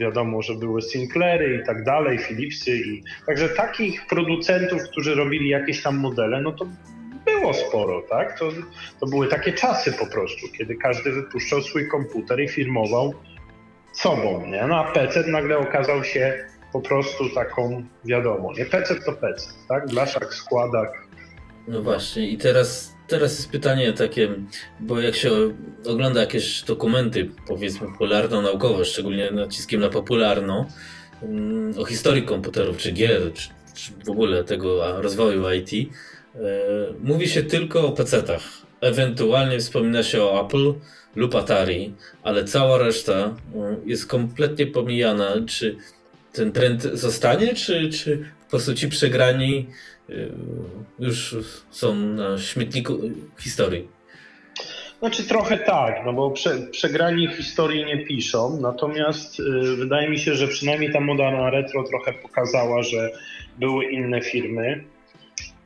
wiadomo, że były Sinclairy i tak dalej, Philipsy i także takich producentów, którzy robili jakieś tam modele, no to było sporo, tak? To, to były takie czasy po prostu, kiedy każdy wypuszczał swój komputer i firmował sobą, nie? No a PC nagle okazał się po prostu taką, wiadomo, nie? PC to PC, tak? Blaszak, składak, no właśnie, i teraz, teraz jest pytanie takie, bo jak się ogląda jakieś dokumenty, powiedzmy popularno-naukowe, szczególnie naciskiem na popularno, mm, o historii komputerów, czy gier, czy, czy w ogóle tego rozwoju IT, e, mówi się tylko o PC-tach. Ewentualnie wspomina się o Apple lub Atari, ale cała reszta e, jest kompletnie pomijana. Czy ten trend zostanie, czy, czy po prostu ci przegrani Y, już są na śmietniku historii. Znaczy trochę tak, no bo prze, przegrani historii nie piszą, natomiast y, wydaje mi się, że przynajmniej ta moda na retro trochę pokazała, że były inne firmy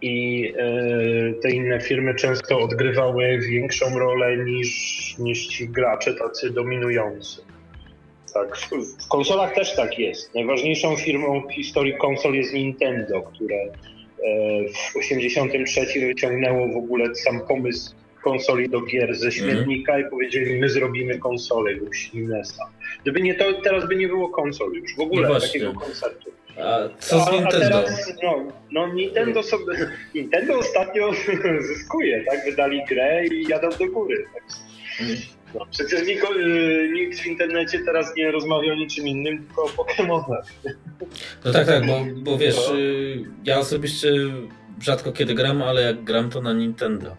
i y, te inne firmy często odgrywały większą rolę niż, niż ci gracze tacy dominujący. Tak, w konsolach też tak jest. Najważniejszą firmą w historii konsol jest Nintendo, które w 83 wyciągnęło w ogóle sam pomysł konsoli do gier ze śmietnika mm. i powiedzieli, my zrobimy konsolę lub NES-a. Gdyby nie to, teraz by nie było konsol już, w ogóle no takiego koncertu. A co z Nintendo? A, teraz, no, no Nintendo, sobie, Nintendo ostatnio zyskuje, tak? Wydali grę i jadą do góry. Tak? Mm. No, przecież nikt, y, nikt w internecie teraz nie rozmawia o niczym innym, tylko o Pokémonach. No tak, tak, bo, bo wiesz, no. Y, ja osobiście rzadko kiedy gram, ale jak gram to na Nintendo.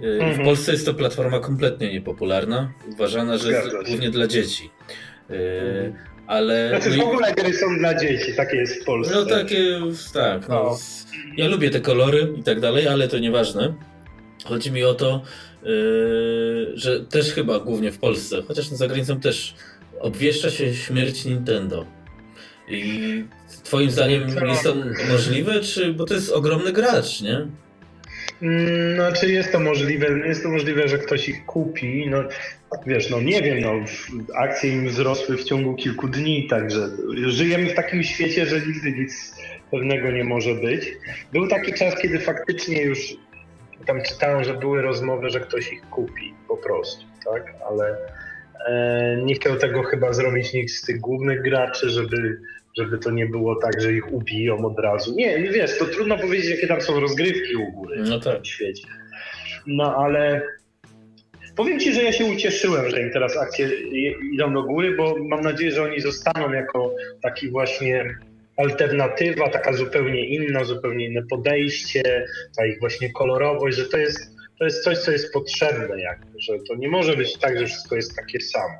Y, w mhm. Polsce jest to platforma kompletnie niepopularna, uważana, że jest głównie dla dzieci. Ale. Znaczy w ogóle gry są dla dzieci, takie jest w Polsce. No takie, tak. No. no. Ja lubię te kolory i tak dalej, ale to nieważne. Chodzi mi o to, Yy, że też chyba głównie w Polsce, chociaż za granicą też obwieszcza się śmierć Nintendo. I twoim zdaniem jest to możliwe, czy bo to jest ogromny gracz, nie? Znaczy jest to możliwe, jest to możliwe, że ktoś ich kupi. No, wiesz, no nie wiem, no, akcje im wzrosły w ciągu kilku dni, także żyjemy w takim świecie, że nigdy nic pewnego nie może być. Był taki czas, kiedy faktycznie już tam czytałem, że były rozmowy, że ktoś ich kupi po prostu, tak, ale e, nie chciał tego chyba zrobić nikt z tych głównych graczy, żeby żeby to nie było tak, że ich ubiją od razu. Nie, wiesz, to trudno powiedzieć, jakie tam są rozgrywki u góry no tak. w świecie. No ale powiem Ci, że ja się ucieszyłem, że im teraz akcje idą do góry, bo mam nadzieję, że oni zostaną jako taki właśnie alternatywa, taka zupełnie inna, zupełnie inne podejście, ta ich właśnie kolorowość, że to jest, to jest coś, co jest potrzebne, jakby, że to nie może być tak, że wszystko jest takie samo.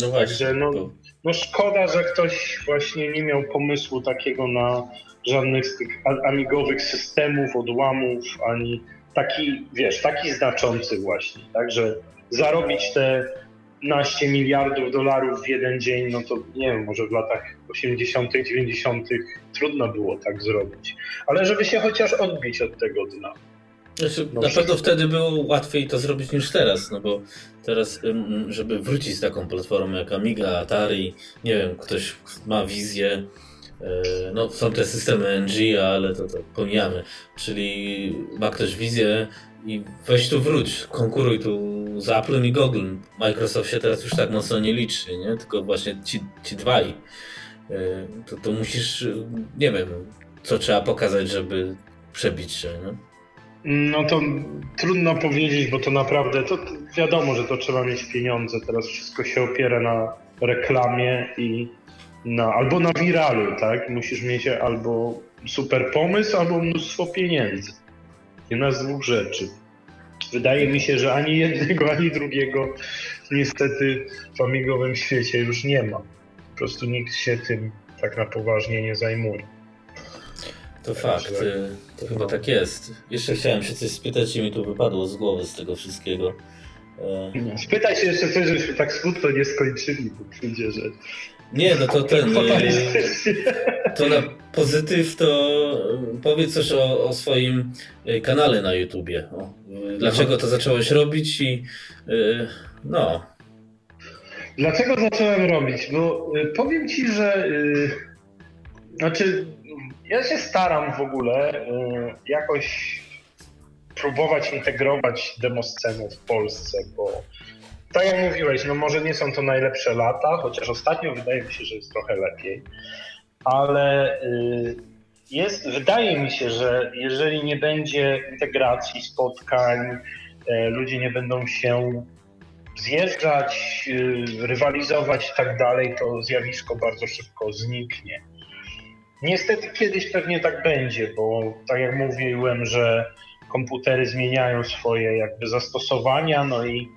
No właśnie. Także, no, no szkoda, że ktoś właśnie nie miał pomysłu takiego na żadnych z tych amigowych systemów, odłamów, ani taki, wiesz, taki znaczący właśnie, tak, że zarobić te naście miliardów dolarów w jeden dzień, no to nie wiem, może w latach 80., 90. trudno było tak zrobić. Ale żeby się chociaż odbić od tego dna. Znaczy, no, na pewno wtedy było łatwiej to zrobić niż teraz, no bo teraz, żeby wrócić z taką platformą jak Amiga, Atari, nie wiem, ktoś ma wizję, e, no są te systemy NG, ale to, to pomijamy, czyli ma ktoś wizję i weź tu wróć, konkuruj tu z Applem i Google. Microsoft się teraz już tak mocno nie liczy, nie? tylko właśnie ci, ci dwaj. E, to, to musisz, nie wiem, co trzeba pokazać, żeby przebić się. Nie? No to trudno powiedzieć, bo to naprawdę, to wiadomo, że to trzeba mieć pieniądze. Teraz wszystko się opiera na reklamie i na, albo na wiralu, tak? Musisz mieć albo super pomysł, albo mnóstwo pieniędzy. Jedna z dwóch rzeczy. Wydaje mi się, że ani jednego, ani drugiego niestety w amigowym świecie już nie ma. Po prostu nikt się tym tak na poważnie nie zajmuje. To fakt, to chyba tak jest. Jeszcze chciałem się coś spytać i mi tu wypadło z głowy z tego wszystkiego. E, Spytaj się jeszcze coś, żebyśmy tak smutno nie skończyli, bo przyjdzie, że... Nie, no to ten... Y, to na pozytyw to powiedz coś o, o swoim y, kanale na YouTubie. O, dlaczego to zacząłeś robić i no... Dlaczego zacząłem robić? Bo powiem ci, że... Znaczy, ja się staram w ogóle jakoś próbować integrować demoscenę w Polsce, bo tak jak mówiłeś, no może nie są to najlepsze lata, chociaż ostatnio wydaje mi się, że jest trochę lepiej, ale y, jest, wydaje mi się, że jeżeli nie będzie integracji, spotkań, y, ludzie nie będą się zjeżdżać, rywalizować i tak dalej, to zjawisko bardzo szybko zniknie. Niestety kiedyś pewnie tak będzie, bo tak jak mówiłem, że komputery zmieniają swoje jakby zastosowania, no i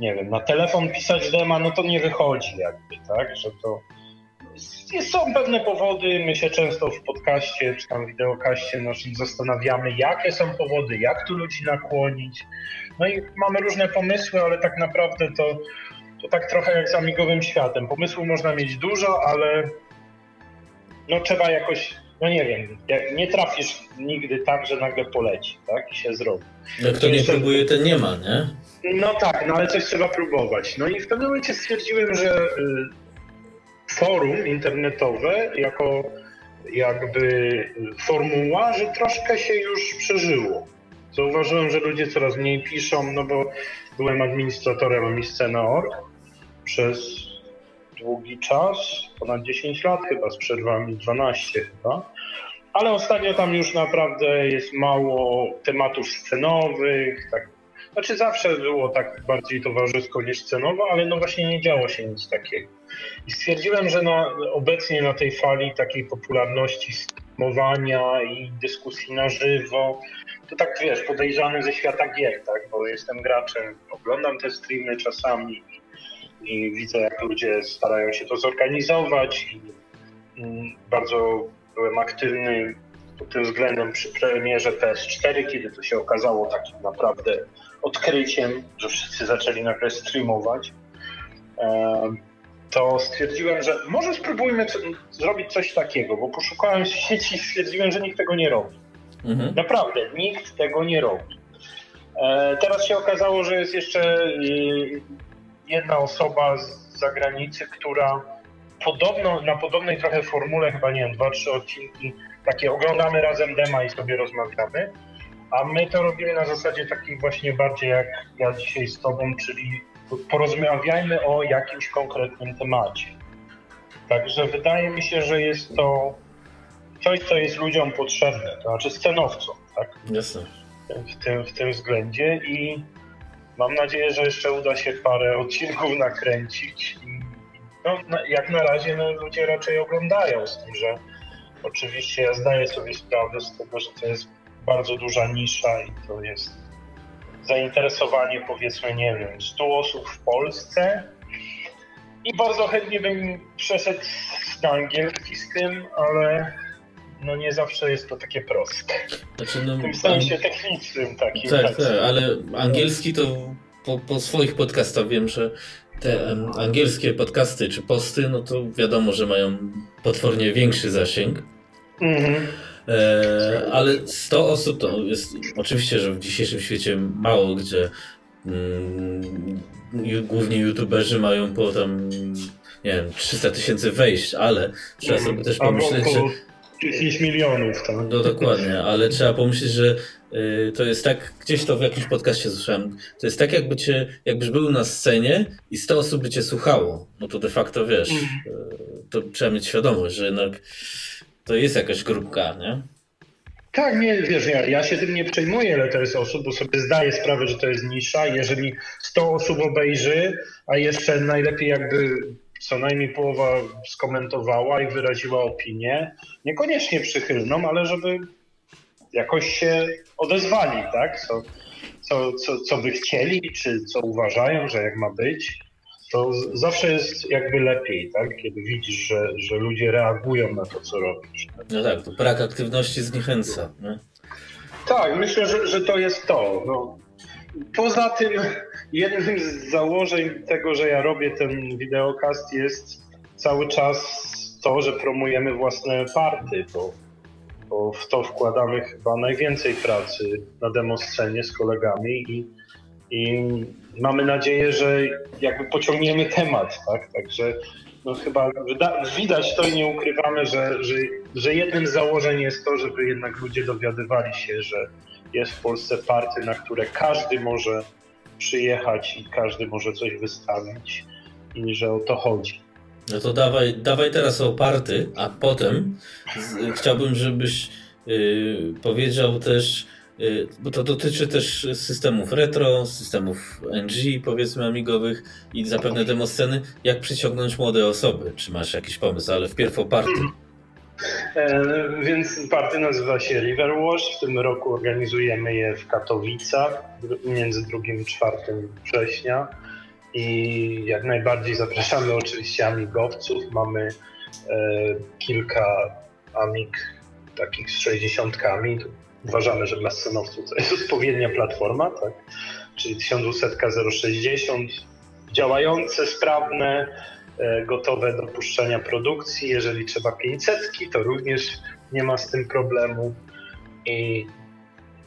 nie wiem, na telefon pisać dema, no to nie wychodzi jakby, tak, że to są pewne powody, my się często w podcaście czy tam wideokaście naszym zastanawiamy, jakie są powody, jak tu ludzi nakłonić, no i mamy różne pomysły, ale tak naprawdę to, to tak trochę jak z amigowym światem, pomysłu można mieć dużo, ale no trzeba jakoś, no nie wiem, nie trafisz nigdy tak, że nagle poleci, tak, i się zrobi. No kto nie próbuje, ten nie ma, nie? No tak, no ale coś trzeba próbować. No i w pewnym momencie stwierdziłem, że y, forum internetowe jako jakby formuła, że troszkę się już przeżyło. Zauważyłem, że ludzie coraz mniej piszą, no bo byłem administratorem amiscena.org przez długi czas, ponad 10 lat chyba, z przerwami 12 chyba. Ale ostatnio tam już naprawdę jest mało tematów scenowych. Tak. Znaczy zawsze było tak bardziej towarzysko niż scenowo, ale no właśnie nie działo się nic takiego. I stwierdziłem, że na, obecnie na tej fali takiej popularności streamowania i dyskusji na żywo, to tak wiesz, podejrzany ze świata gier, tak? Bo jestem graczem, oglądam te streamy czasami i widzę, jak ludzie starają się to zorganizować. I bardzo byłem aktywny tym względem przy premierze PS4, kiedy to się okazało takim naprawdę odkryciem, że wszyscy zaczęli nagle streamować. To stwierdziłem, że może spróbujmy zrobić coś takiego, bo poszukałem w sieci i stwierdziłem, że nikt tego nie robi. Mhm. Naprawdę, nikt tego nie robi. E, teraz się okazało, że jest jeszcze y, jedna osoba z zagranicy, która podobno, na podobnej trochę formule, chyba nie wiem, dwa, trzy odcinki, takie oglądamy razem dema i sobie rozmawiamy, a my to robimy na zasadzie takiej właśnie bardziej jak ja dzisiaj z tobą, czyli porozmawiajmy o jakimś konkretnym temacie. Także wydaje mi się, że jest to coś, co jest ludziom potrzebne, to znaczy scenowcom, tak? Jasne. W tym, w tym względzie i mam nadzieję, że jeszcze uda się parę odcinków nakręcić no, jak na razie no, ludzie raczej oglądają z tym, że oczywiście ja zdaję sobie sprawę z tego, że to jest bardzo duża nisza i to jest zainteresowanie powiedzmy, nie wiem, 100 osób w Polsce i bardzo chętnie bym przeszedł na angielski z tym, ale no nie zawsze jest to takie proste. Znaczy, no, w tym sensie an... technicznym takim. Tak, tak, tak, ale angielski to po, po swoich podcastach wiem, że te um, angielskie podcasty czy posty, no to wiadomo, że mają potwornie większy zasięg. Mhm. E, ale 100 osób to jest oczywiście, że w dzisiejszym świecie mało gdzie mm, głównie youtuberzy mają po tam nie wiem, 300 tysięcy wejść, ale trzeba mhm. sobie też pomyśleć, że 10 milionów. Tak? No dokładnie, ale trzeba pomyśleć, że y, to jest tak, gdzieś to w jakimś podcaście słyszałem, to jest tak jakby cię, jakbyś był na scenie i 100 osób by cię słuchało. No to de facto wiesz, mm. y, to trzeba mieć świadomość, że jednak to jest jakaś grupka, nie? Tak, nie, wiesz, ja, ja się tym nie przejmuję, ile to jest osób, bo sobie zdaję sprawę, że to jest nisza. Jeżeli 100 osób obejrzy, a jeszcze najlepiej jakby co najmniej połowa skomentowała i wyraziła opinię, niekoniecznie przychylną, ale żeby jakoś się odezwali, tak? Co, co, co, co by chcieli, czy co uważają, że jak ma być, to zawsze jest jakby lepiej, tak? Kiedy widzisz, że, że ludzie reagują na to, co robisz. Tak? No tak, to brak aktywności zniechęca. Nie? Tak, myślę, że, że to jest to. No, Poza tym, jednym z założeń tego, że ja robię ten wideokast jest cały czas to, że promujemy własne party, bo, bo w to wkładamy chyba najwięcej pracy na demoscenie z kolegami i, i mamy nadzieję, że jakby pociągniemy temat, tak? Także no chyba widać to i nie ukrywamy, że, że, że jednym z założeń jest to, żeby jednak ludzie dowiadywali się, że jest w Polsce party, na które każdy może przyjechać i każdy może coś wystawić i że o to chodzi. No to dawaj, dawaj teraz o party, a potem z, chciałbym, żebyś y, powiedział też, y, bo to dotyczy też systemów retro, systemów NG powiedzmy amigowych i zapewne demosceny, jak przyciągnąć młode osoby. Czy masz jakiś pomysł, ale wpierw o party. E, więc party nazywa się Riverwash. W tym roku organizujemy je w Katowicach między 2 i 4 września. I jak najbardziej zapraszamy oczywiście amigowców. Mamy e, kilka amig takich z 60. Uważamy, że dla scenowców to jest odpowiednia platforma, tak? czyli 1200 060, działające, sprawne, gotowe do puszczania produkcji. Jeżeli trzeba 500, to również nie ma z tym problemu. I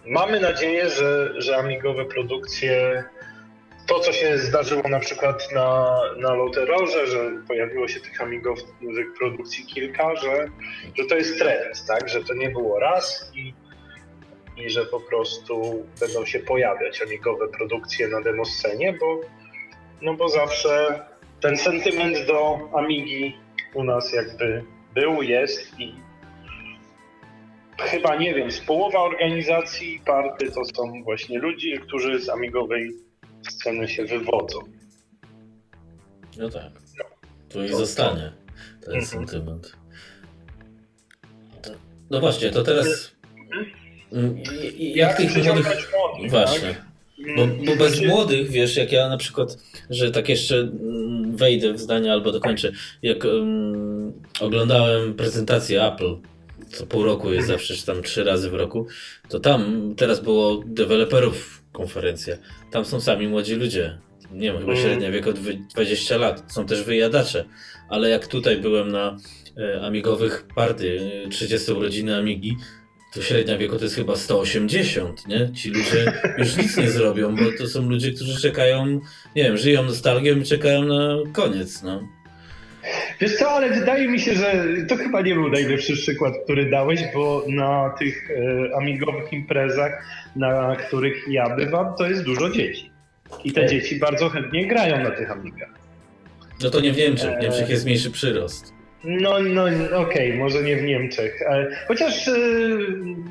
mamy nadzieję, że, że amigowe produkcje, to co się zdarzyło na przykład na, na Loterorze, że pojawiło się tych amigowych produkcji kilka, że, że to jest trend, tak? że to nie było raz i, i że po prostu będą się pojawiać amigowe produkcje na demoscenie, bo, no bo zawsze ten sentyment do Amigi u nas jakby był, jest i chyba nie wiem, z połowa organizacji party to są właśnie ludzie, którzy z amigowej sceny się wywodzą. No tak. To i to, zostanie ten mhm. sentyment. No właśnie, to teraz. Mhm. Jak tych młodych. Właśnie. Bo, bo, bez młodych, wiesz, jak ja na przykład, że tak jeszcze mm, wejdę w zdanie albo dokończę, jak um, oglądałem prezentację Apple, co pół roku jest zawsze, czy tam trzy razy w roku, to tam teraz było deweloperów konferencja. Tam są sami młodzi ludzie. Nie wiem, chyba mm. średnia wiek od 20 lat. Są też wyjadacze. Ale jak tutaj byłem na e, amigowych party, 30 e, urodziny Amigi, to średnia wieku to jest chyba 180, nie? Ci ludzie już nic nie zrobią, bo to są ludzie, którzy czekają, nie wiem, żyją nostalgią i czekają na koniec, no. Wiesz co, ale wydaje mi się, że to chyba nie był najlepszy przykład, który dałeś, bo na tych e, amigowych imprezach, na których ja bywam, to jest dużo dzieci. I te dzieci bardzo chętnie grają na tych amigach. No to nie w Niemczech. W Niemczech jest mniejszy przyrost. No, no okej, okay, może nie w Niemczech. Chociaż y,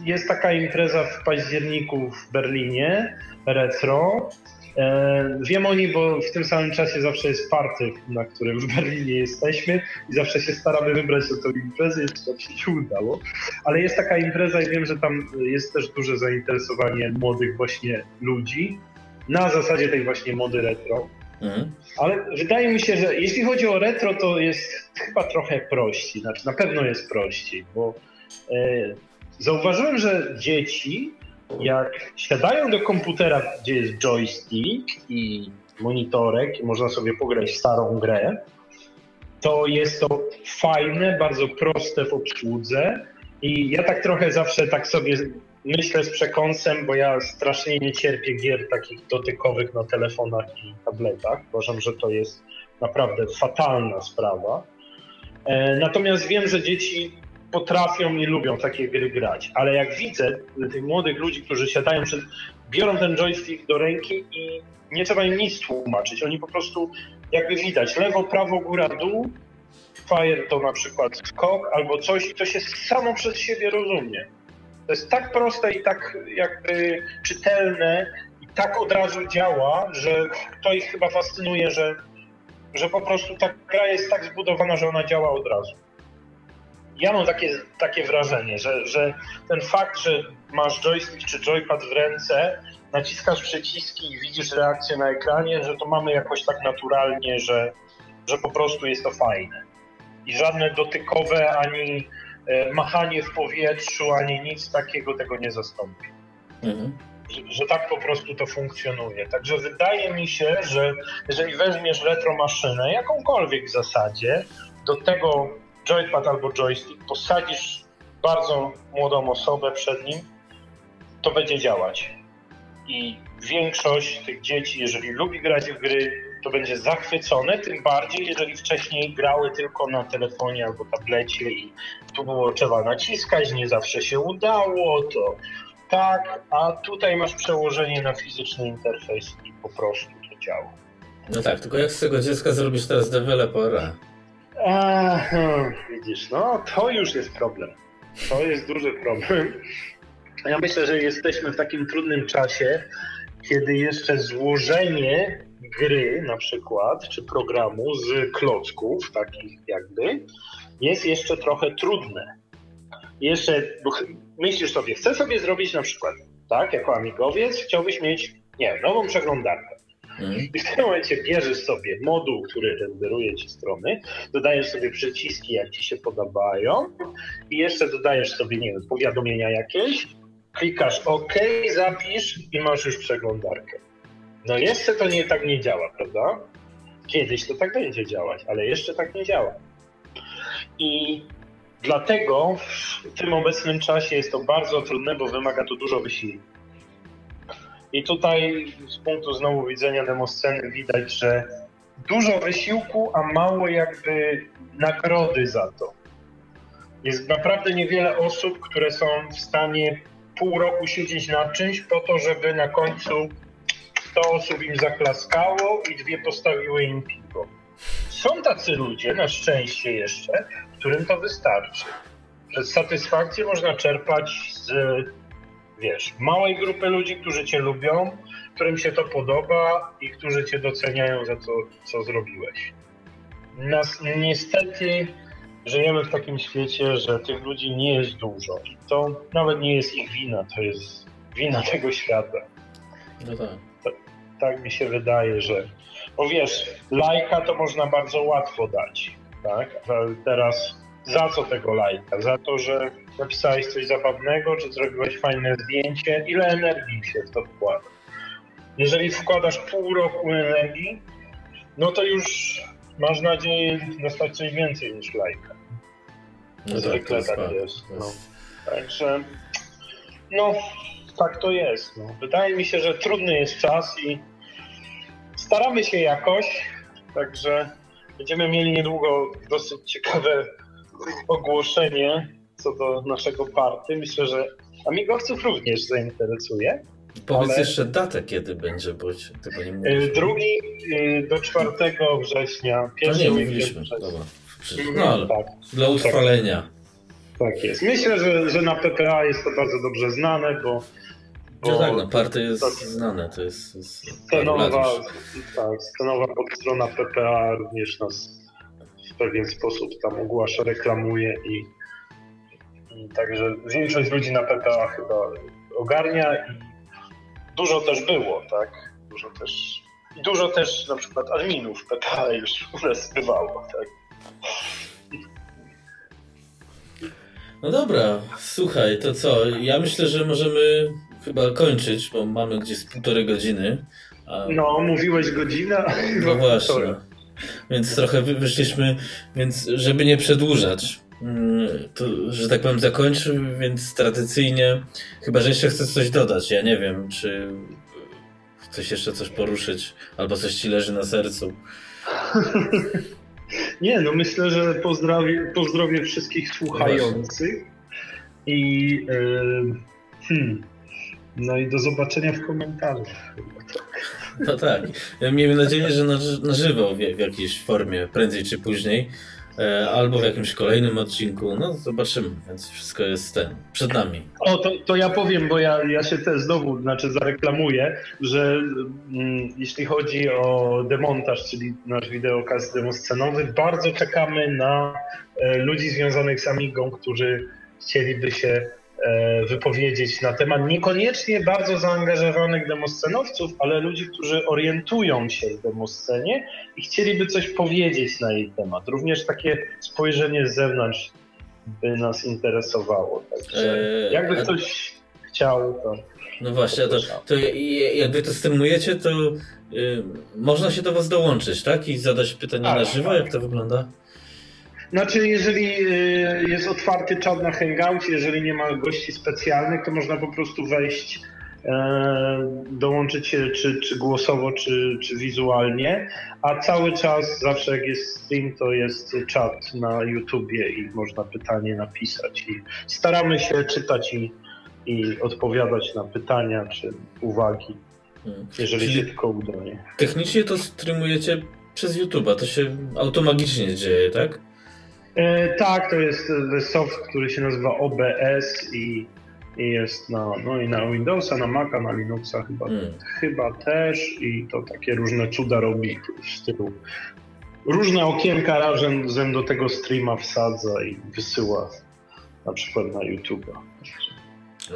jest taka impreza w październiku w Berlinie, Retro. E, wiem o niej, bo w tym samym czasie zawsze jest party, na którym w Berlinie jesteśmy i zawsze się staramy wybrać na tę imprezę, jeszcze nam się udało. Ale jest taka impreza i wiem, że tam jest też duże zainteresowanie młodych właśnie ludzi na zasadzie tej właśnie mody retro. Mhm. Ale wydaje mi się, że jeśli chodzi o retro, to jest chyba trochę prościej. Znaczy, na pewno jest prościej, bo e, zauważyłem, że dzieci, jak siadają do komputera, gdzie jest joystick i monitorek, i można sobie pograć w starą grę, to jest to fajne, bardzo proste w obsłudze. I ja tak trochę zawsze tak sobie myślę z przekąsem, bo ja strasznie nie cierpię gier takich dotykowych na telefonach i tabletach. Uważam, że to jest naprawdę fatalna sprawa. E, natomiast wiem, że dzieci potrafią i lubią takie gry grać, ale jak widzę tych młodych ludzi, którzy siadają przed, biorą ten joystick do ręki i nie trzeba im nic tłumaczyć. Oni po prostu, jakby widać, lewo, prawo, góra, dół, fire to na przykład skok albo coś i to się samo przez siebie rozumie. To jest tak proste i tak jakby czytelne i tak od razu działa, że to ich chyba fascynuje, że, że po prostu ta gra jest tak zbudowana, że ona działa od razu. Ja mam takie, takie wrażenie, że, że ten fakt, że masz joystick czy joypad w ręce, naciskasz przyciski i widzisz reakcję na ekranie, że to mamy jakoś tak naturalnie, że, że po prostu jest to fajne. I żadne dotykowe ani machanie w powietrzu, ani nic takiego tego nie zastąpi. Mhm. Że, że, tak po prostu to funkcjonuje. Także wydaje mi się, że jeżeli weźmiesz retro maszynę, jakąkolwiek w zasadzie, do tego joypad albo joystick, posadzisz bardzo młodą osobę przed nim, to będzie działać. I większość tych dzieci, jeżeli lubi grać w gry, to będzie zachwycone, tym bardziej, jeżeli wcześniej grały tylko na telefonie albo tablecie i tu było trzeba naciskać, nie zawsze się udało, to tak, a tutaj masz przełożenie na fizyczny interfejs i po prostu to działa. No tak, tylko jak z tego dziecka zrobisz teraz dewelopera? widzisz, no to już jest problem. To jest duży problem. Ja myślę, że jesteśmy w takim trudnym czasie, kiedy jeszcze złożenie gry na przykład, czy programu z klocków takich jakby, jest jeszcze trochę trudne. Jeszcze myślisz sobie, chcę sobie zrobić na przykład, tak, jako amigowiec chciałbyś mieć, nie wiem, nową przeglądarkę. Mhm. I w tym momencie bierzesz sobie moduł, który renderuje ci strony, dodajesz sobie przyciski, jak ci się podobają i jeszcze dodajesz sobie, nie wiem, powiadomienia jakieś, klikasz OK, zapisz i masz już przeglądarkę. No jeszcze to nie tak nie działa, prawda? Kiedyś to tak będzie działać, ale jeszcze tak nie działa. I dlatego w tym obecnym czasie jest to bardzo trudne, bo wymaga to dużo wysiłku. I tutaj z punktu znowu widzenia demosceny widać, że dużo wysiłku, a mało jakby nagrody za to. Jest naprawdę niewiele osób, które są w stanie pół roku siedzieć nad czymś po to, żeby na końcu 100 osób im zaklaskało i dwie postawiły im piwo. Są tacy ludzie, na szczęście jeszcze, którym to wystarczy. Że satysfakcję można czerpać z, wiesz, małej grupy ludzi, którzy cię lubią, którym się to podoba i którzy cię doceniają za to, co zrobiłeś. Nas, niestety żyjemy w takim świecie, że tych ludzi nie jest dużo. I to nawet nie jest ich wina, to jest wina tego świata. No tak tak mi się wydaje, że bo wiesz, lajka to można bardzo łatwo dać, tak? teraz za co tego lajka? Za to, że napisałeś coś zabawnego, czy zrobiłeś fajne zdjęcie? Ile energii się w to wkłada? Jeżeli wkładasz pół roku energii, no to już masz nadzieję dostać coś więcej niż lajka. No Zwykle tak, tak jest. No. Także No, tak to jest. No. Wydaje mi się, że trudny jest czas i staramy się jakoś, także będziemy mieli niedługo dosyć ciekawe ogłoszenie co do naszego party. Myślę, że amigowców również zainteresuje. Powiedz ale... jeszcze datę, kiedy będzie, bo tego nie mówiliśmy. Y, drugi y, do 4 września. No nie mówiliśmy. Dobra. No ale tak. dla utrwalenia. Tak. tak jest. Myślę, że, że na PPA jest to bardzo dobrze znane, bo bo no tak, no party jest to, znane, to jest... jest scenowa, tak, scenowa podstrona PPA również nas w pewien sposób tam ogłasza, reklamuje i, i także większość ludzi na PPA chyba ogarnia i dużo też było, tak? Dużo też, i dużo też na przykład adminów PPA już u nas bywało, tak? No dobra, słuchaj, to co? Ja myślę, że możemy chyba kończyć, bo mamy gdzieś półtorej godziny. A... No, mówiłeś godzina. No właśnie. Więc trochę wyszliśmy, więc żeby nie przedłużać, mm, to, że tak powiem, zakończy, więc tradycyjnie, chyba że jeszcze chcesz coś dodać, ja nie wiem, czy chcesz jeszcze coś poruszyć, albo coś ci leży na sercu. Nie, no myślę, że pozdrowię, pozdrowię wszystkich słuchających i yy, hmm, no i do zobaczenia w komentarzach. No tak. Miejmy nadzieję, że na, na żywo w, w jakiejś formie, prędzej czy później. E, albo w jakimś kolejnym odcinku. No zobaczymy, więc wszystko jest ten, przed nami. O, to, to ja powiem, bo ja, ja się też znowu znaczy zareklamuję, że mm, jeśli chodzi o demontaż, czyli nasz wideokaz demoscenowy, bardzo czekamy na e, ludzi związanych z Amigą, którzy chcieliby się wypowiedzieć na temat niekoniecznie bardzo zaangażowanych demoscenowców, ale ludzi, którzy orientują się w demoscenie i chcieliby coś powiedzieć na jej temat. Również takie spojrzenie z zewnątrz by nas interesowało. Także eee, jakby ktoś chciał, to. No właśnie, to, to jakby to stymulujecie, to y, można się do Was dołączyć, tak? I zadać pytanie tak, na żywo, tak. jak to wygląda? Znaczy, jeżeli y, jest otwarty czat na Hangout, jeżeli nie ma gości specjalnych, to można po prostu wejść, e, dołączyć się czy, czy głosowo, czy, czy wizualnie, a cały czas, zawsze jak jest stream, to jest czat na YouTubie i można pytanie napisać. I staramy się czytać i, i odpowiadać na pytania czy uwagi, hmm. jeżeli Czyli się tylko uda. Nie? Technicznie to streamujecie przez YouTube'a, to się automagicznie dzieje, tak? E, tak, to jest e, soft, który się nazywa OBS i, i jest na, no i na Windowsa, na Maca, na Linuxa chyba, hmm. chyba też i to takie różne cuda robi w stylu. Różne okienka razem do tego streama wsadza i wysyła na przykład na YouTube'a.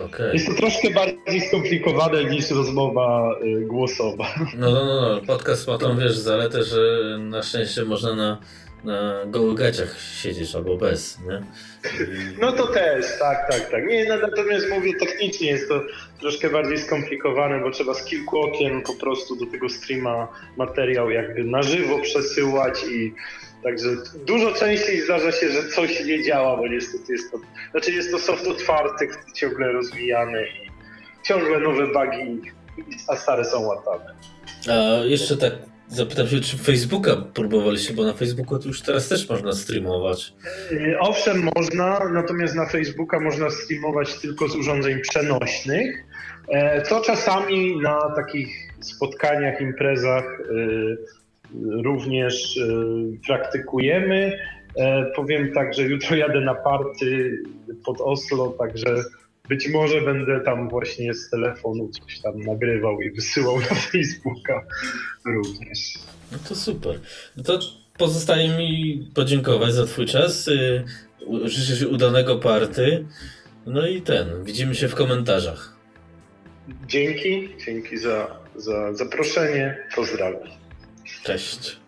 Okay. Jest to troszkę bardziej skomplikowane niż rozmowa y, głosowa. No, no, no, no. Podcast ma tą, wiesz, zaletę, że na szczęście można na na gołych gaciach siedzisz albo bez, nie? No to też, tak, tak, tak. Nie, no, natomiast mówię technicznie jest to troszkę bardziej skomplikowane, bo trzeba z kilku okien po prostu do tego streama materiał jakby na żywo przesyłać i Także dużo częściej zdarza się, że coś nie działa, bo niestety jest to, znaczy jest to soft otwarty, ciągle rozwijany i ciągle nowe bugi, a stare są łatane. A jeszcze tak Zapytam się, czy Facebooka próbowaliście, bo na Facebooku to już teraz też można streamować. E, owszem, można, natomiast na Facebooka można streamować tylko z urządzeń przenośnych. To czasami na takich spotkaniach, imprezach e, również e, praktykujemy. Powiem tak, że jutro jadę na party pod Oslo, także być może będę tam właśnie z telefonu coś tam nagrywał i wysyłał na Facebooka również. No to super. No to pozostaje mi podziękować za Twój czas. Y, życzę udanego party. No i ten, widzimy się w komentarzach. Dzięki, dzięki za, za zaproszenie. Pozdrawiam. Cześć.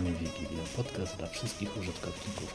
Wigilia, podcast dla wszystkich użytkowników.